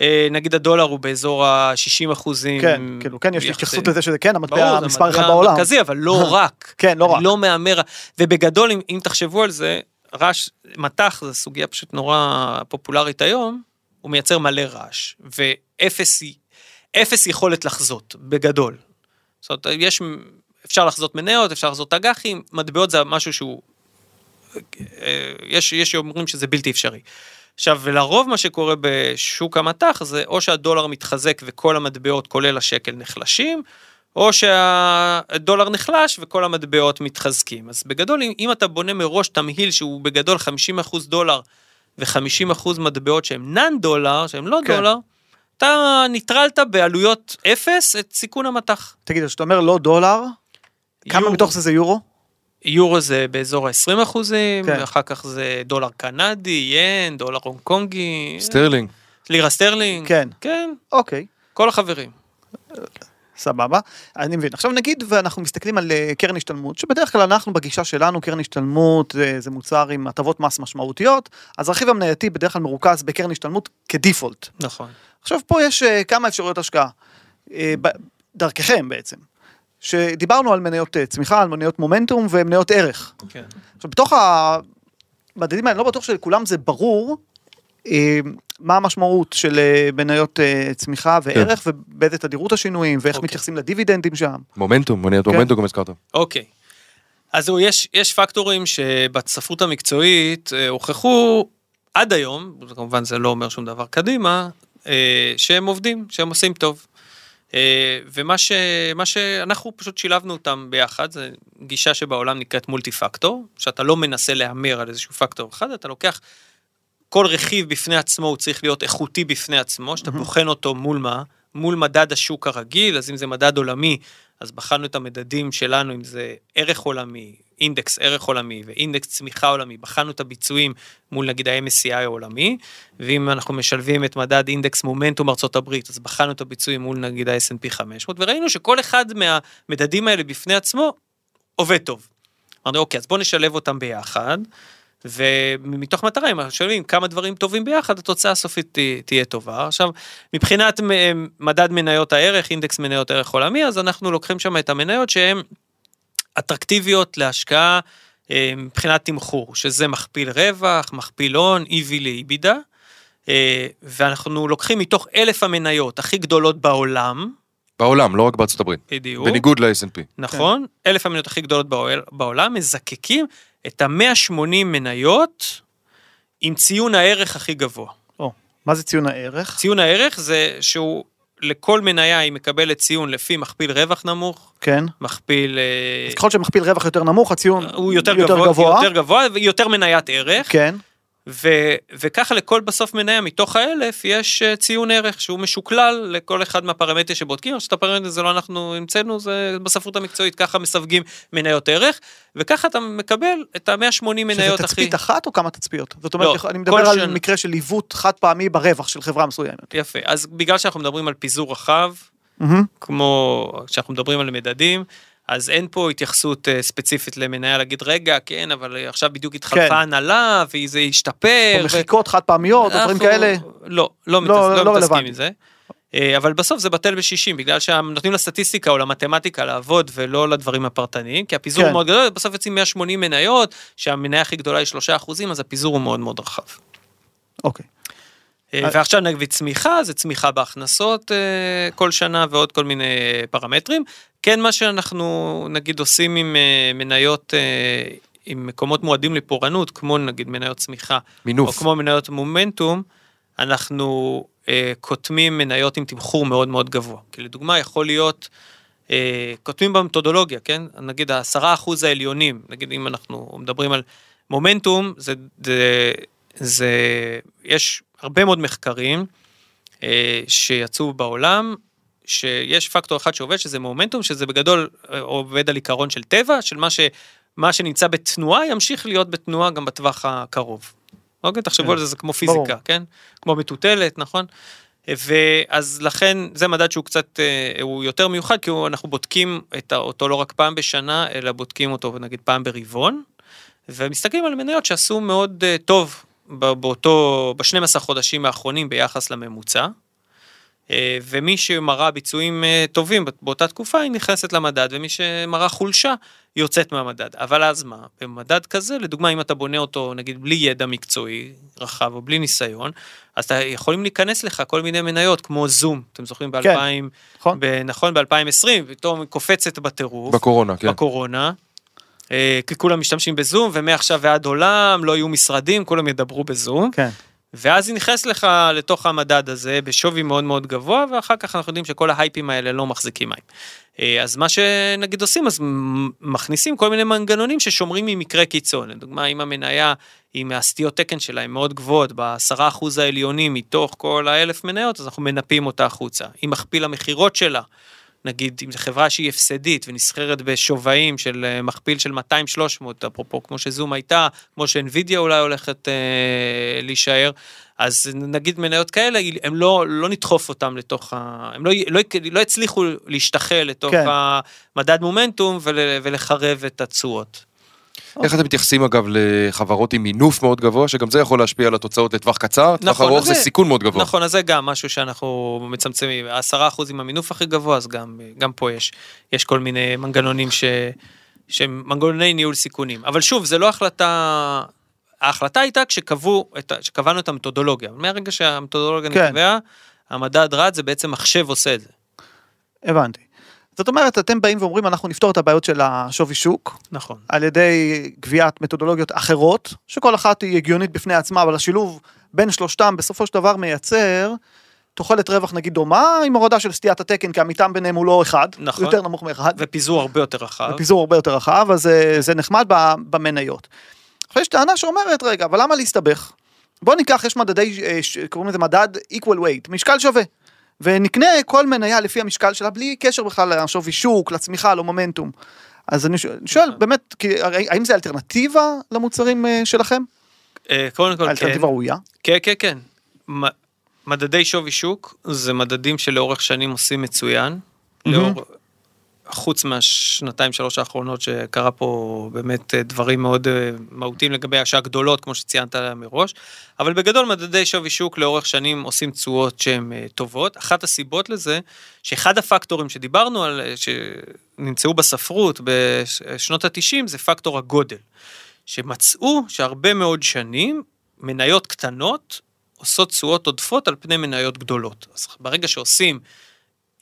אה, נגיד הדולר הוא באזור ה-60 אחוזים. כן, כאילו, כן, יש התייחסות לזה שזה כן, ברור, המטבע מספר אחד בעולם. מרכזי, אבל לא רק. כן, לא רק. לא מהמר, ובגדול, אם, אם תחשבו על זה, רעש, מטח זו סוגיה פשוט נורא פופולרית היום, הוא מייצר מלא רעש, ואפס אפס יכולת לחזות, בגדול. זאת אומרת, יש, אפשר לחזות מניות, אפשר לחזות אג"חים, מטבעות זה משהו שהוא, אה, יש, יש שאומרים שזה בלתי אפשרי. עכשיו, ולרוב מה שקורה בשוק המטח זה או שהדולר מתחזק וכל המטבעות, כולל השקל, נחלשים, או שהדולר נחלש וכל המטבעות מתחזקים. אז בגדול, אם, אם אתה בונה מראש תמהיל שהוא בגדול 50% דולר ו-50% מטבעות שהם non דולר, שהם לא כן. דולר, אתה ניטרלת בעלויות אפס את סיכון המטח. תגיד, כשאתה אומר לא דולר, כמה מתוך זה זה יורו? יורו זה באזור ה-20 אחוזים, כן. אחר כך זה דולר קנדי, ין, דולר הונג קונגי, סטרלינג. לירה סטרלינג, כן. כן, אוקיי. כל החברים. סבבה, אני מבין. עכשיו נגיד ואנחנו מסתכלים על אה, קרן השתלמות, שבדרך כלל אנחנו בגישה שלנו, קרן השתלמות אה, זה מוצר עם הטבות מס משמעותיות, אז הרכיב המנייתי בדרך כלל מרוכז בקרן השתלמות כ default. נכון. עכשיו פה יש אה, כמה אפשרויות השקעה, דרככם בעצם, שדיברנו על מניות אה, צמיחה, על מניות מומנטום ומניות ערך. כן. עכשיו בתוך המדדים האלה, לא בטוח שלכולם זה ברור. אה, מה המשמעות של אה, מניות אה, צמיחה וערך ובאיזה תדירות השינויים ואיך אוקיי. מתייחסים לדיבידנדים שם. מומנטום, מוניות כן. מומנטום גם הזכרת. אוקיי. אז זהו, יש, יש פקטורים שבספרות המקצועית אה, הוכחו עד היום, כמובן זה לא אומר שום דבר קדימה, אה, שהם עובדים, שהם עושים טוב. אה, ומה ש, שאנחנו פשוט שילבנו אותם ביחד, זה גישה שבעולם נקראת מולטי פקטור, שאתה לא מנסה להמר על איזשהו פקטור אחד, אתה לוקח כל רכיב בפני עצמו הוא צריך להיות איכותי בפני עצמו, שאתה בוחן אותו מול מה? מול מדד השוק הרגיל, אז אם זה מדד עולמי, אז בחנו את המדדים שלנו, אם זה ערך עולמי, אינדקס ערך עולמי ואינדקס צמיחה עולמי, בחנו את הביצועים מול נגיד ה-MSCI העולמי, ואם אנחנו משלבים את מדד אינדקס מומנטום ארצות הברית, אז בחנו את הביצועים מול נגיד ה-S&P 500, וראינו שכל אחד מהמדדים האלה בפני עצמו עובד טוב. אמרנו, אוקיי, אז בואו נשלב אותם ביחד. ומתוך מטרה, אם אנחנו שואלים כמה דברים טובים ביחד, התוצאה הסופית תהיה טובה. עכשיו, מבחינת מדד מניות הערך, אינדקס מניות ערך עולמי, אז אנחנו לוקחים שם את המניות שהן אטרקטיביות להשקעה אה, מבחינת תמחור, שזה מכפיל רווח, מכפיל הון, EV ל-EBITDA, אה, ואנחנו לוקחים מתוך אלף המניות הכי גדולות בעולם, בעולם, לא רק בארצות הברית. בדיוק. בניגוד ל-S&P. נכון, כן. אלף המניות הכי גדולות בעולם, מזקקים את ה-180 מניות עם ציון הערך הכי גבוה. או, מה זה ציון הערך? ציון הערך זה שהוא, לכל מניה היא מקבלת ציון לפי מכפיל רווח נמוך. כן. מכפיל... אז ככל שמכפיל רווח יותר נמוך, הציון הוא יותר, יותר גבוה, גבוה. יותר גבוה ויותר מניית ערך. כן. ו, וככה לכל בסוף מניה מתוך האלף יש אה, ציון ערך שהוא משוקלל לכל אחד מהפרמטרים שבודקים, עכשיו הפרמטרים זה לא אנחנו המצאנו, זה בספרות המקצועית, ככה מסווגים מניות ערך, וככה אתה מקבל את ה-180 מניות הכי... שזה תצפית אחת או כמה תצפיות? זאת אומרת, לא, אני מדבר על שן... מקרה של עיוות חד פעמי ברווח של חברה מסוימת. יפה, אז בגלל שאנחנו מדברים על פיזור רחב, mm-hmm. כמו שאנחנו מדברים על מדדים, אז אין פה התייחסות uh, ספציפית למניה להגיד, רגע, כן, אבל עכשיו בדיוק התחלפה כן. הנהלה, וזה ישתפר. או מחיקות חד פעמיות, או דברים כאלה. לא, לא, לא, לא, לא מתעסקים עם זה. אה, אבל בסוף זה בטל ב-60, בגלל שנותנים לסטטיסטיקה או למתמטיקה לעבוד ולא לדברים הפרטניים, כי הפיזור כן. הוא מאוד גדול, בסוף יוצאים 180 מניות, שהמניה הכי גדולה היא 3 אחוזים, אז הפיזור הוא מאוד מאוד רחב. אוקיי. אה, ועכשיו נגיד צמיחה, זה צמיחה בהכנסות כל שנה ועוד כל מיני פרמטרים. כן מה שאנחנו נגיד עושים עם אה, מניות אה, עם מקומות מועדים לפורענות, כמו נגיד מניות צמיחה, מינוף, או כמו מניות מומנטום, אנחנו אה, כותמים מניות עם תמחור מאוד מאוד גבוה. כי לדוגמה יכול להיות, אה, כותמים במתודולוגיה, כן? נגיד העשרה אחוז העליונים, נגיד אם אנחנו מדברים על מומנטום, זה, זה, זה יש הרבה מאוד מחקרים אה, שיצאו בעולם שיש פקטור אחד שעובד, שזה מומנטום, שזה בגדול אה, עובד על עיקרון של טבע, של מה, ש, מה שנמצא בתנועה ימשיך להיות בתנועה גם בטווח הקרוב. אוקיי? תחשבו על זה, זה כמו פיזיקה, כן? כמו מטוטלת, נכון? ואז לכן זה מדד שהוא קצת, אה, הוא יותר מיוחד, כי אנחנו בודקים אותו לא רק פעם בשנה, אלא בודקים אותו נגיד פעם ברבעון, ומסתכלים על מניות שעשו מאוד אה, טוב באותו, ב-12 חודשים האחרונים ביחס לממוצע. אה, ומי שמראה ביצועים אה, טובים באותה תקופה היא נכנסת למדד, ומי שמראה חולשה יוצאת מהמדד. אבל אז מה? במדד כזה, לדוגמה, אם אתה בונה אותו נגיד בלי ידע מקצועי רחב או בלי ניסיון, אז אתה יכולים להיכנס לך כל מיני מניות כמו זום, אתם זוכרים ב-2000, כן, נכון, ב- נכון ב-2020, פתאום קופצת בטירוף. בקורונה, כן. בקורונה. אה, כי כולם משתמשים בזום, ומעכשיו ועד עולם לא יהיו משרדים, כולם ידברו בזום. כן. ואז היא נכנסת לך לתוך המדד הזה בשווי מאוד מאוד גבוה, ואחר כך אנחנו יודעים שכל ההייפים האלה לא מחזיקים מים. אה, אז מה שנגיד עושים, אז מכניסים כל מיני מנגנונים ששומרים ממקרה קיצון. לדוגמה, אם המניה עם הסטיות תקן שלה הן מאוד גבוהות, בעשרה אחוז העליונים מתוך כל האלף מניות, אז אנחנו מנפים אותה החוצה. אם מכפיל המכירות שלה, נגיד אם זו חברה שהיא הפסדית ונסחרת בשווים של אה, מכפיל של 200-300, אפרופו כמו שזום הייתה, כמו שאינווידיה אולי הולכת אה, להישאר, אז נגיד מניות כאלה, הם לא, לא נדחוף אותם לתוך ה... הם לא, לא, לא הצליחו להשתחל לתוך כן. המדד מומנטום ול, ולחרב את התשואות. איך אתם מתייחסים אגב לחברות עם מינוף מאוד גבוה, שגם זה יכול להשפיע על התוצאות לטווח קצר, טווח נכון, ארוך זה, זה סיכון מאוד גבוה. נכון, אז זה גם משהו שאנחנו מצמצמים, 10% עם המינוף הכי גבוה, אז גם, גם פה יש, יש כל מיני מנגנונים ש... שהם מנגנוני ניהול סיכונים. אבל שוב, זה לא החלטה, ההחלטה הייתה כשקבעו, כשקבענו את המתודולוגיה. מהרגע שהמתודולוגיה כן. נקבעה, המדד רץ, זה בעצם מחשב עושה את זה. הבנתי. זאת אומרת, אתם באים ואומרים, אנחנו נפתור את הבעיות של השווי שוק. נכון. על ידי קביעת מתודולוגיות אחרות, שכל אחת היא הגיונית בפני עצמה, אבל השילוב בין שלושתם בסופו של דבר מייצר תוחלת רווח נגיד דומה, עם הורדה של סטיית התקן, כי המתאם ביניהם הוא לא אחד, נכון. יותר נמוך מאחד. ופיזור הרבה יותר רחב. ופיזור הרבה יותר רחב, אז זה, זה נחמד במניות. עכשיו יש טענה שאומרת, רגע, אבל למה להסתבך? בוא ניקח, יש מדדי, אה, קוראים לזה מדד equal weight, משקל שווה. ונקנה כל מניה לפי המשקל שלה, בלי קשר בכלל לשווי שוק, לצמיחה, למומנטום. אז אני שואל, שואל באמת, כי, האם זה אלטרנטיבה למוצרים אה, שלכם? אה, קודם כל, כן. אלטרנטיבה ראויה? כן, כן, כן. מדדי שווי שוק זה מדדים שלאורך שנים עושים מצוין. לאור, חוץ מהשנתיים שלוש האחרונות שקרה פה באמת אה, דברים מאוד אה, מהותיים לגבי השעה גדולות כמו שציינת מראש, אבל בגדול מדדי שווי שוק לאורך שנים עושים תשואות שהן אה, טובות. אחת הסיבות לזה שאחד הפקטורים שדיברנו על, שנמצאו בספרות בשנות התשעים זה פקטור הגודל. שמצאו שהרבה מאוד שנים מניות קטנות עושות תשואות עודפות על פני מניות גדולות. אז ברגע שעושים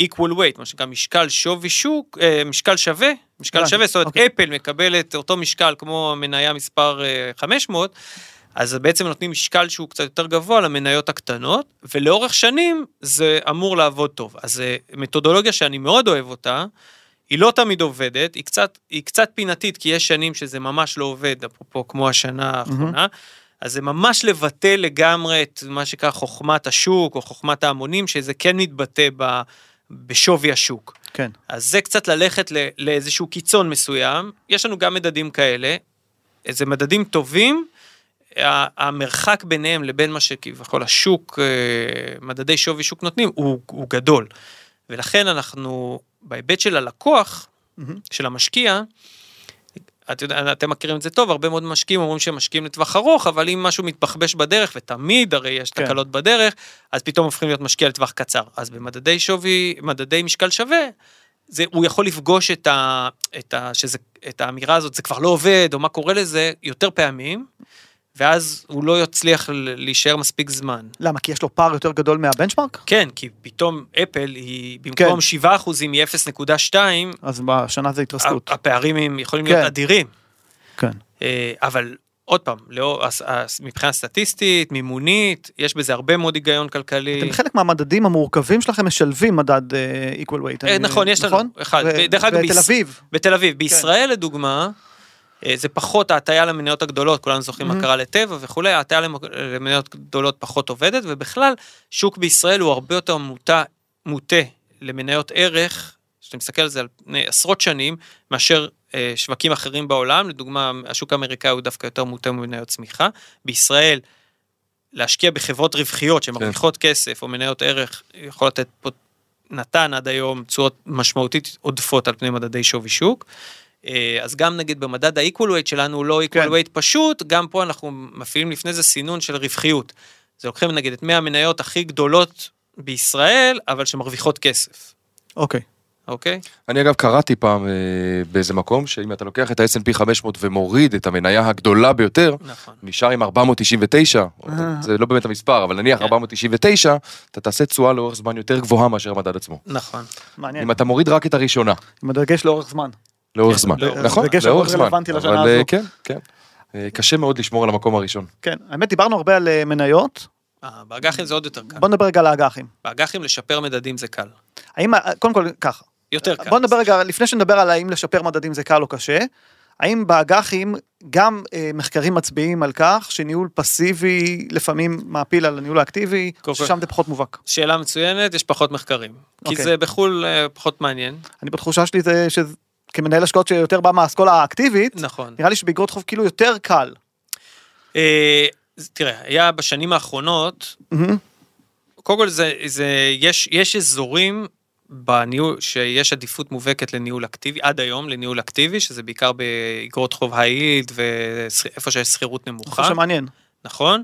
equal weight, מה שנקרא משקל שווי שוק, אה, משקל שווה, משקל שווה, זאת אומרת אוקיי. אפל מקבלת אותו משקל כמו מניה מספר אה, 500, אז בעצם נותנים משקל שהוא קצת יותר גבוה למניות הקטנות, ולאורך שנים זה אמור לעבוד טוב. אז אה, מתודולוגיה שאני מאוד אוהב אותה, היא לא תמיד עובדת, היא קצת, היא קצת פינתית, כי יש שנים שזה ממש לא עובד, אפרופו כמו השנה האחרונה, אז זה ממש לבטל לגמרי את מה שנקרא חוכמת השוק, או חוכמת ההמונים, שזה כן מתבטא ב, בשווי השוק. כן. אז זה קצת ללכת ל- לאיזשהו קיצון מסוים, יש לנו גם מדדים כאלה, זה מדדים טובים, המרחק ביניהם לבין מה שכביכול השוק, אה, מדדי שווי שוק נותנים, הוא, הוא גדול. ולכן אנחנו, בהיבט של הלקוח, מהמם. של המשקיע, את יודע, אתם מכירים את זה טוב, הרבה מאוד משקיעים אומרים שהם משקיעים לטווח ארוך, אבל אם משהו מתבחבש בדרך, ותמיד הרי יש כן. תקלות בדרך, אז פתאום הופכים להיות משקיע לטווח קצר. אז במדדי שווי, מדדי משקל שווה, זה, הוא יכול לפגוש את, ה, את, ה, שזה, את האמירה הזאת, זה כבר לא עובד, או מה קורה לזה, יותר פעמים, ואז הוא לא יצליח להישאר מספיק זמן. למה? כי יש לו פער יותר גדול מהבנצ'מארק? כן, כי פתאום אפל היא, במקום כן. 7 אחוזים מ-0.2, אז בשנה זה התרסקות. הפערים הם יכולים כן. להיות אדירים. כן. אה, אבל עוד פעם, לאור, הס- מבחינה סטטיסטית, מימונית, יש בזה הרבה מאוד היגיון כלכלי. אתם חלק מהמדדים המורכבים שלכם משלבים מדד אה, equal weight. אה, אני- נכון, יש לנו אחד. ו- דרך אגב, בתל אביב. בתל אביב. בישראל לדוגמה, אה, זה פחות ההטייה למניות הגדולות, כולנו זוכרים מה Mhm. קרה לטבע וכולי, ההטייה למ- למניות גדולות פחות עובדת, ובכלל, שוק בישראל הוא הרבה יותר מוטה, מוטה למניות ערך, כשאתה מסתכל על זה על פני עשרות שנים, מאשר אה, שווקים אחרים בעולם, לדוגמה, השוק האמריקאי הוא דווקא יותר מוטה ממניות צמיחה. בישראל, להשקיע בחברות רווחיות שמרוויחות כסף, או מניות ערך, יכול לתת פה, נתן עד היום תשואות משמעותית עודפות על פני מדדי שווי שוק. אה, אז גם נגיד במדד ה-equal weight שלנו הוא לא equal כן. weight פשוט, גם פה אנחנו מפעילים לפני זה סינון של רווחיות. זה לוקחים נגיד את 100 המניות הכי גדולות בישראל, אבל שמרוויחות כסף, אוקיי. אוקיי? אני אגב קראתי פעם אה, באיזה מקום, שאם אתה לוקח את ה-S&P 500 ומוריד את המניה הגדולה ביותר, נכון. נשאר עם 499, אה. זה לא באמת המספר, אבל נניח כן. 499, אתה תעשה תשואה לאורך זמן יותר גבוהה מאשר המדד עצמו. נכון. מעניין. אם אתה מוריד רק את הראשונה, עם הדגש לאורך זמן. לאורך זמן. לאורך- נכון, לאורך מאוד זמן. רלוונטי לשנה אבל, אה. כן, כן. אה, קשה מאוד לשמור על המקום הראשון. כן. האמת, דיברנו הרבה על אה, מניות. באג"חים זה עוד יותר קל. בוא נדבר רגע על האג"חים. באג"חים לשפר מדדים זה קל. האם, קודם כל, ככה. יותר קל. בוא נדבר רגע, לפני שנדבר על האם לשפר מדדים זה קל או קשה, האם באג"חים גם אה, מחקרים מצביעים על כך שניהול פסיבי לפעמים מעפיל על הניהול האקטיבי, ששם זה פחות מובהק. שאלה מצוינת, יש פחות מחקרים. כי אוקיי. זה בחו"ל אה, פחות מעניין. אני בתחושה שלי זה שכמנהל השקעות שיותר בא מהאסכולה האקטיבית, נכון. נראה לי שבאגרות חוב כאילו יותר קל. אה, תראה, היה בשנים האחרונות. קודם כל זה, זה יש, יש אזורים בניהול, שיש עדיפות מובהקת לניהול אקטיבי, עד היום לניהול אקטיבי, שזה בעיקר באגרות חוב היילד ואיפה שיש שכירות זה נמוכה, שמעניין. נכון?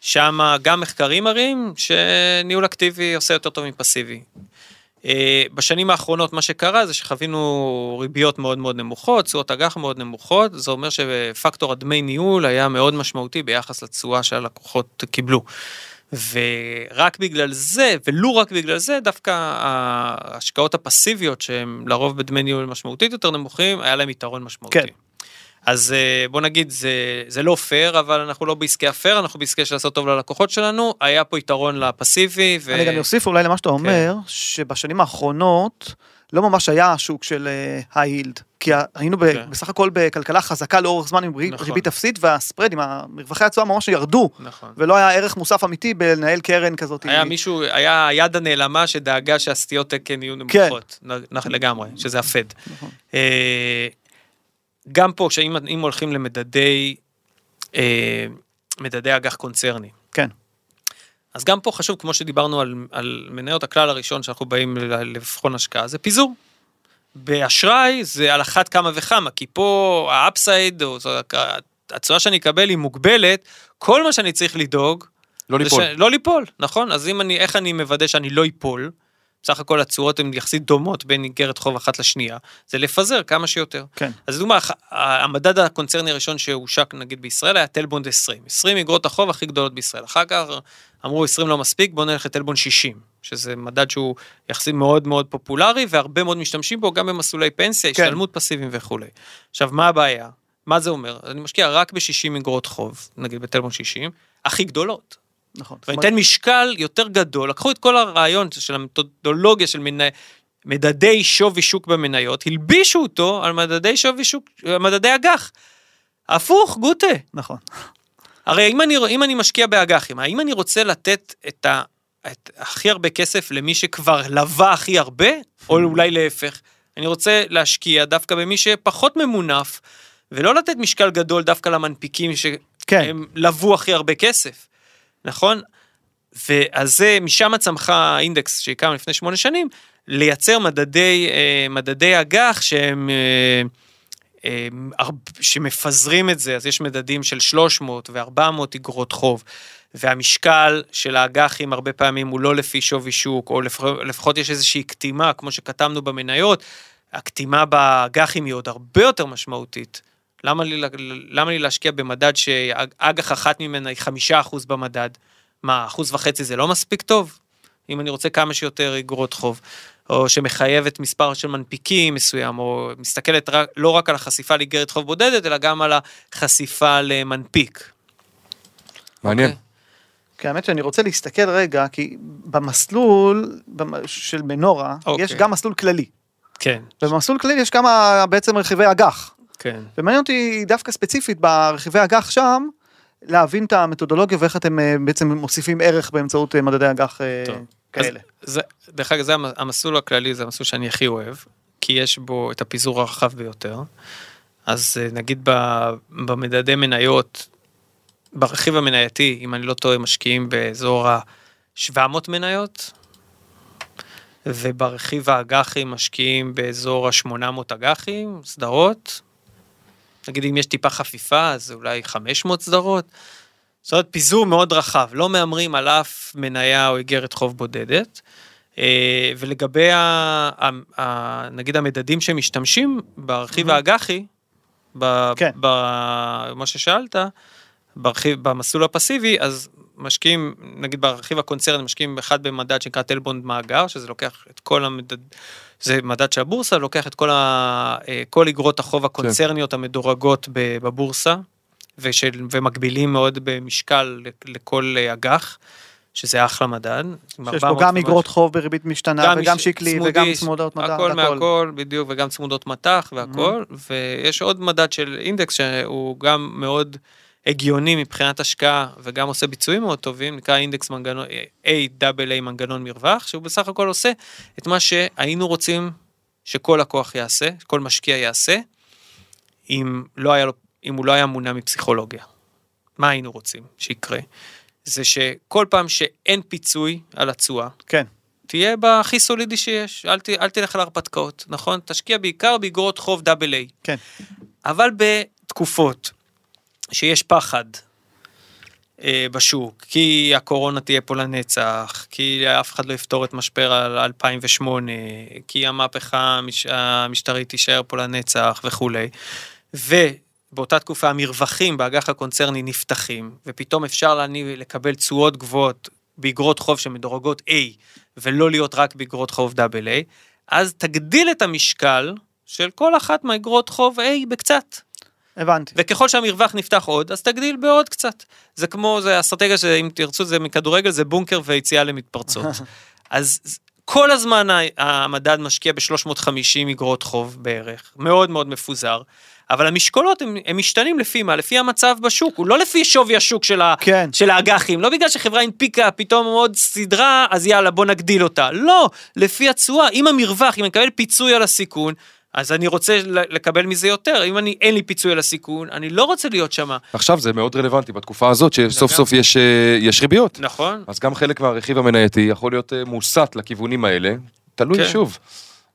שם גם מחקרים מראים שניהול אקטיבי עושה יותר טוב מפסיבי. אה, בשנים האחרונות מה שקרה זה שחווינו ריביות מאוד מאוד נמוכות, תשואות אג"ח מאוד נמוכות, זה אומר שפקטור הדמי ניהול היה מאוד משמעותי ביחס לתשואה שהלקוחות קיבלו. ורק בגלל זה, ולו רק בגלל זה, דווקא ההשקעות הפסיביות שהן לרוב בדמי ניהול משמעותית יותר נמוכים, היה להם יתרון משמעותי. כן. אז אה, בוא נגיד, זה, זה לא פייר, אבל אנחנו לא בעסקי הפייר, אנחנו בעסקי של לעשות טוב ללקוחות שלנו, היה פה יתרון לפסיבי. ו... אני גם אוסיף אולי למה שאתה אומר, שבשנים האחרונות לא ממש היה שוק של היילד, כי ה- היינו ב- כן. בסך הכל בכלכלה חזקה לאורך זמן עם ריבית- נכון. ריבית אפסית, והספרד עם המרווחי התשואה ממש ירדו, נכון. ולא היה ערך מוסף אמיתי בלנהל קרן כזאת. היה מישהו, היה היד הנעלמה שדאגה שהסטיות תקן יהיו כן. נמוכות, נ- לגמרי, שזה הפד. נכון. אה, גם פה, כשאם אם הולכים למדדי, אה, מדדי אג"ח קונצרני, כן, אז גם פה חשוב, כמו שדיברנו על, על מניות הכלל הראשון שאנחנו באים לבחון השקעה, זה פיזור. באשראי זה על אחת כמה וכמה, כי פה ה upside, או התשואה שאני אקבל היא מוגבלת, כל מה שאני צריך לדאוג, לא ליפול. ש... לא ליפול, נכון? אז אם אני, איך אני מוודא שאני לא אפול? בסך הכל התשואות הן יחסית דומות בין איגרת חוב אחת לשנייה, זה לפזר כמה שיותר. כן. אז לדוגמה, המדד הקונצרני הראשון שהושק נגיד בישראל היה טלבונד 20. 20 איגרות החוב הכי גדולות בישראל. אחר כך אמרו 20 לא מספיק, בואו נלך לטלבונד 60, שזה מדד שהוא יחסית מאוד מאוד פופולרי, והרבה מאוד משתמשים בו גם במסלולי פנסיה, כן. השתלמות פסיביים וכולי. עכשיו, מה הבעיה? מה זה אומר? אני משקיע רק ב-60 איגרות חוב, נגיד בטלבונד 60, הכי גדולות. נכון. ואני אתן משקל יותר גדול, לקחו את כל הרעיון של המתודולוגיה של מנה... מדדי שווי שוק במניות, הלבישו אותו על מדדי שווי שוק, מדדי אג"ח. הפוך, גוטה. נכון. הרי אם אני, אם אני משקיע באג"חים, האם אני רוצה לתת את, ה, את הכי הרבה כסף למי שכבר לווה הכי הרבה, או אולי להפך? אני רוצה להשקיע דווקא במי שפחות ממונף, ולא לתת משקל גדול דווקא למנפיקים שהם כן. לוו הכי הרבה כסף, נכון? ואז זה, משם צמחה האינדקס שהקמנו לפני שמונה שנים, לייצר מדדי, אה, מדדי אג"ח שהם... אה, אה, שמפזרים את זה, אז יש מדדים של 300 ו-400 אגרות חוב, והמשקל של האג"חים הרבה פעמים הוא לא לפי שווי שוק, או לפח, לפחות יש איזושהי קטימה, כמו שכתבנו במניות, הקטימה באג"חים היא עוד הרבה יותר משמעותית. למה לי, למה לי להשקיע במדד שאג"ח אחת ממנה היא חמישה אחוז במדד? מה, אחוז וחצי זה לא מספיק טוב? אם אני רוצה כמה שיותר אגרות חוב, או שמחייבת מספר של מנפיקים מסוים, או מסתכלת רק, לא רק על החשיפה לאיגרת חוב בודדת, אלא גם על החשיפה למנפיק. מעניין. אוקיי? כי האמת שאני רוצה להסתכל רגע, כי במסלול במ- של מנורה, אוקיי. יש גם מסלול כללי. כן, ובמסלול כללי יש כמה בעצם רכיבי אג"ח. כן. ומעניין אותי דווקא ספציפית ברכיבי אג"ח שם, להבין את המתודולוגיה ואיך אתם אה, בעצם מוסיפים ערך באמצעות אה, מדדי אג"ח אה. כאלה. אז זה, דרך אגב, זה המ- המסלול הכללי, זה המסלול שאני הכי אוהב, כי יש בו את הפיזור הרחב ביותר. אז נגיד ב- במדדי מניות, ברכיב המנייתי, אם אני לא טועה, משקיעים באזור ה-700 מניות, וברכיב האג"חים משקיעים באזור ה-800 אג"חים, סדרות. נגיד אם יש טיפה חפיפה, אז אולי 500 סדרות. זאת אומרת, פיזור מאוד רחב, לא מהמרים על אף מניה או איגרת חוב בודדת. אה, ולגבי, ה, ה, ה, נגיד, המדדים שמשתמשים ברכיב האג"חי, ב- כן. במה ששאלת, ברכיב, במסלול הפסיבי, אז משקיעים, נגיד ברכיב הקונצרני, משקיעים אחד במדד שנקרא טלבונד מאגר, שזה לוקח את כל המדד, זה מדד של הבורסה, לוקח את כל, ה, אה, כל אגרות החוב הקונצרניות המדורגות ב- בבורסה, ושל, ומגבילים מאוד במשקל לכל אג"ח, שזה אחלה מדד. שיש בו 400 גם. אגרות חוב בריבית משתנה גם וגם מש- שקלי צמודי, וגם צמודות מדע. הכל. מהכל, בדיוק, וגם צמודות מטח והכל, ויש עוד מדד של אינדקס שהוא גם מאוד הגיוני מבחינת השקעה, וגם עושה ביצועים מאוד טובים, נקרא אינדקס מנגנון, A-AA מנגנון מרווח, שהוא בסך הכל עושה את מה שהיינו רוצים שכל לקוח יעשה, כל משקיע יעשה, אם, לא היה לו, אם הוא לא היה מונע מפסיכולוגיה. מה היינו רוצים שיקרה? זה שכל פעם שאין פיצוי על התשואה, כן. תהיה בהכי סולידי שיש, אל, ת, אל תלך להרפתקאות, נכון? תשקיע בעיקר באגרות חוב דאבל איי. כן. אבל בתקופות שיש פחד אה, בשוק, כי הקורונה תהיה פה לנצח, כי אף אחד לא יפתור את משבר ה- 2008, כי המהפכה המש, המשטרית תישאר פה לנצח וכולי, ובאותה תקופה המרווחים באג"ח הקונצרני נפתחים, ופתאום אפשר להניב, לקבל תשואות גבוהות באגרות חוב שמדורגות A, ולא להיות רק באגרות חוב איי, אז תגדיל את המשקל של כל אחת מהאגרות חוב A בקצת. הבנתי. וככל שהמרווח נפתח עוד, אז תגדיל בעוד קצת. זה כמו, זה אסטרטגיה שאם תרצו, זה מכדורגל, זה בונקר ויציאה למתפרצות. אז כל הזמן המדד משקיע ב-350 אגרות חוב בערך, מאוד מאוד מפוזר. אבל המשקולות הם, הם משתנים לפי מה? לפי המצב בשוק, הוא לא לפי שווי השוק של, ה, כן. של האג"חים, לא בגלל שחברה הנפיקה פתאום עוד סדרה, אז יאללה בוא נגדיל אותה, לא, לפי התשואה, אם המרווח, אם אני מקבל פיצוי על הסיכון, אז אני רוצה לקבל מזה יותר, אם אני, אין לי פיצוי על הסיכון, אני לא רוצה להיות שמה, עכשיו זה מאוד רלוונטי בתקופה הזאת, שסוף. סוף יש, אה, יש ריביות. נכון? אז גם חלק מהרכיב המנייתי יכול להיות אה, מוסט לכיוונים האלה, תלוי כן. שוב,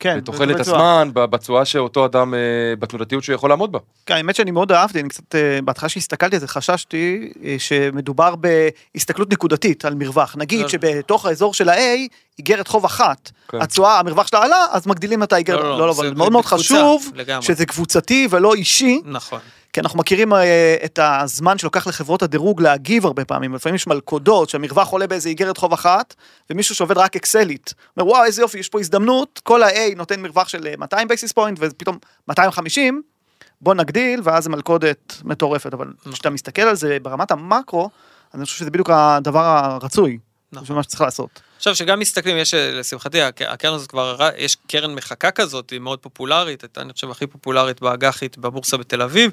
כן, בתוחלת. הזמן, ב- בתשואה שאותו אדם, אה, בתנודתיות שהוא יכול לעמוד בה. כן, האמת שאני מאוד אהבתי, אני קצת, אה, בהתחלה שהסתכלתי על זה חששתי אה, שמדובר בהסתכלות נקודתית על מרווח. נגיד לא. שבתוך האזור של ה-A, איגרת חוב אחת, כן. התשואה, המרווח שלה עלה, אז מגדילים את האיגרת. לא, לא, לא, לא, אבל מאוד מאוד חשוב. שזה קבוצתי ולא אישי, נכון. כי אנחנו מכירים אה, את הזמן שלוקח לחברות הדירוג להגיב הרבה פעמים, לפעמים יש מלכודות שהמרווח עולה באיזה איגרת חוב אחת, ומישהו שעובד רק אקסלית, אומר וואו איזה יופי יש פה הזדמנות, כל ה-A נותן מרווח של אה, 200 basis point ופתאום 250, בוא נגדיל ואז זה מלכודת מטורפת, אבל כשאתה מסתכל על זה ברמת המקרו, אני חושב שזה בדיוק הדבר הרצוי, נכון. זה מה שצריך לעשות. עכשיו שגם מסתכלים, יש לשמחתי, הק- הקרן הזאת כבר, יש קרן מחקה כזאת, היא מאוד פופולרית, הייתה אני חושב הכי פופולרית באג"חית בבורסה בתל אביב.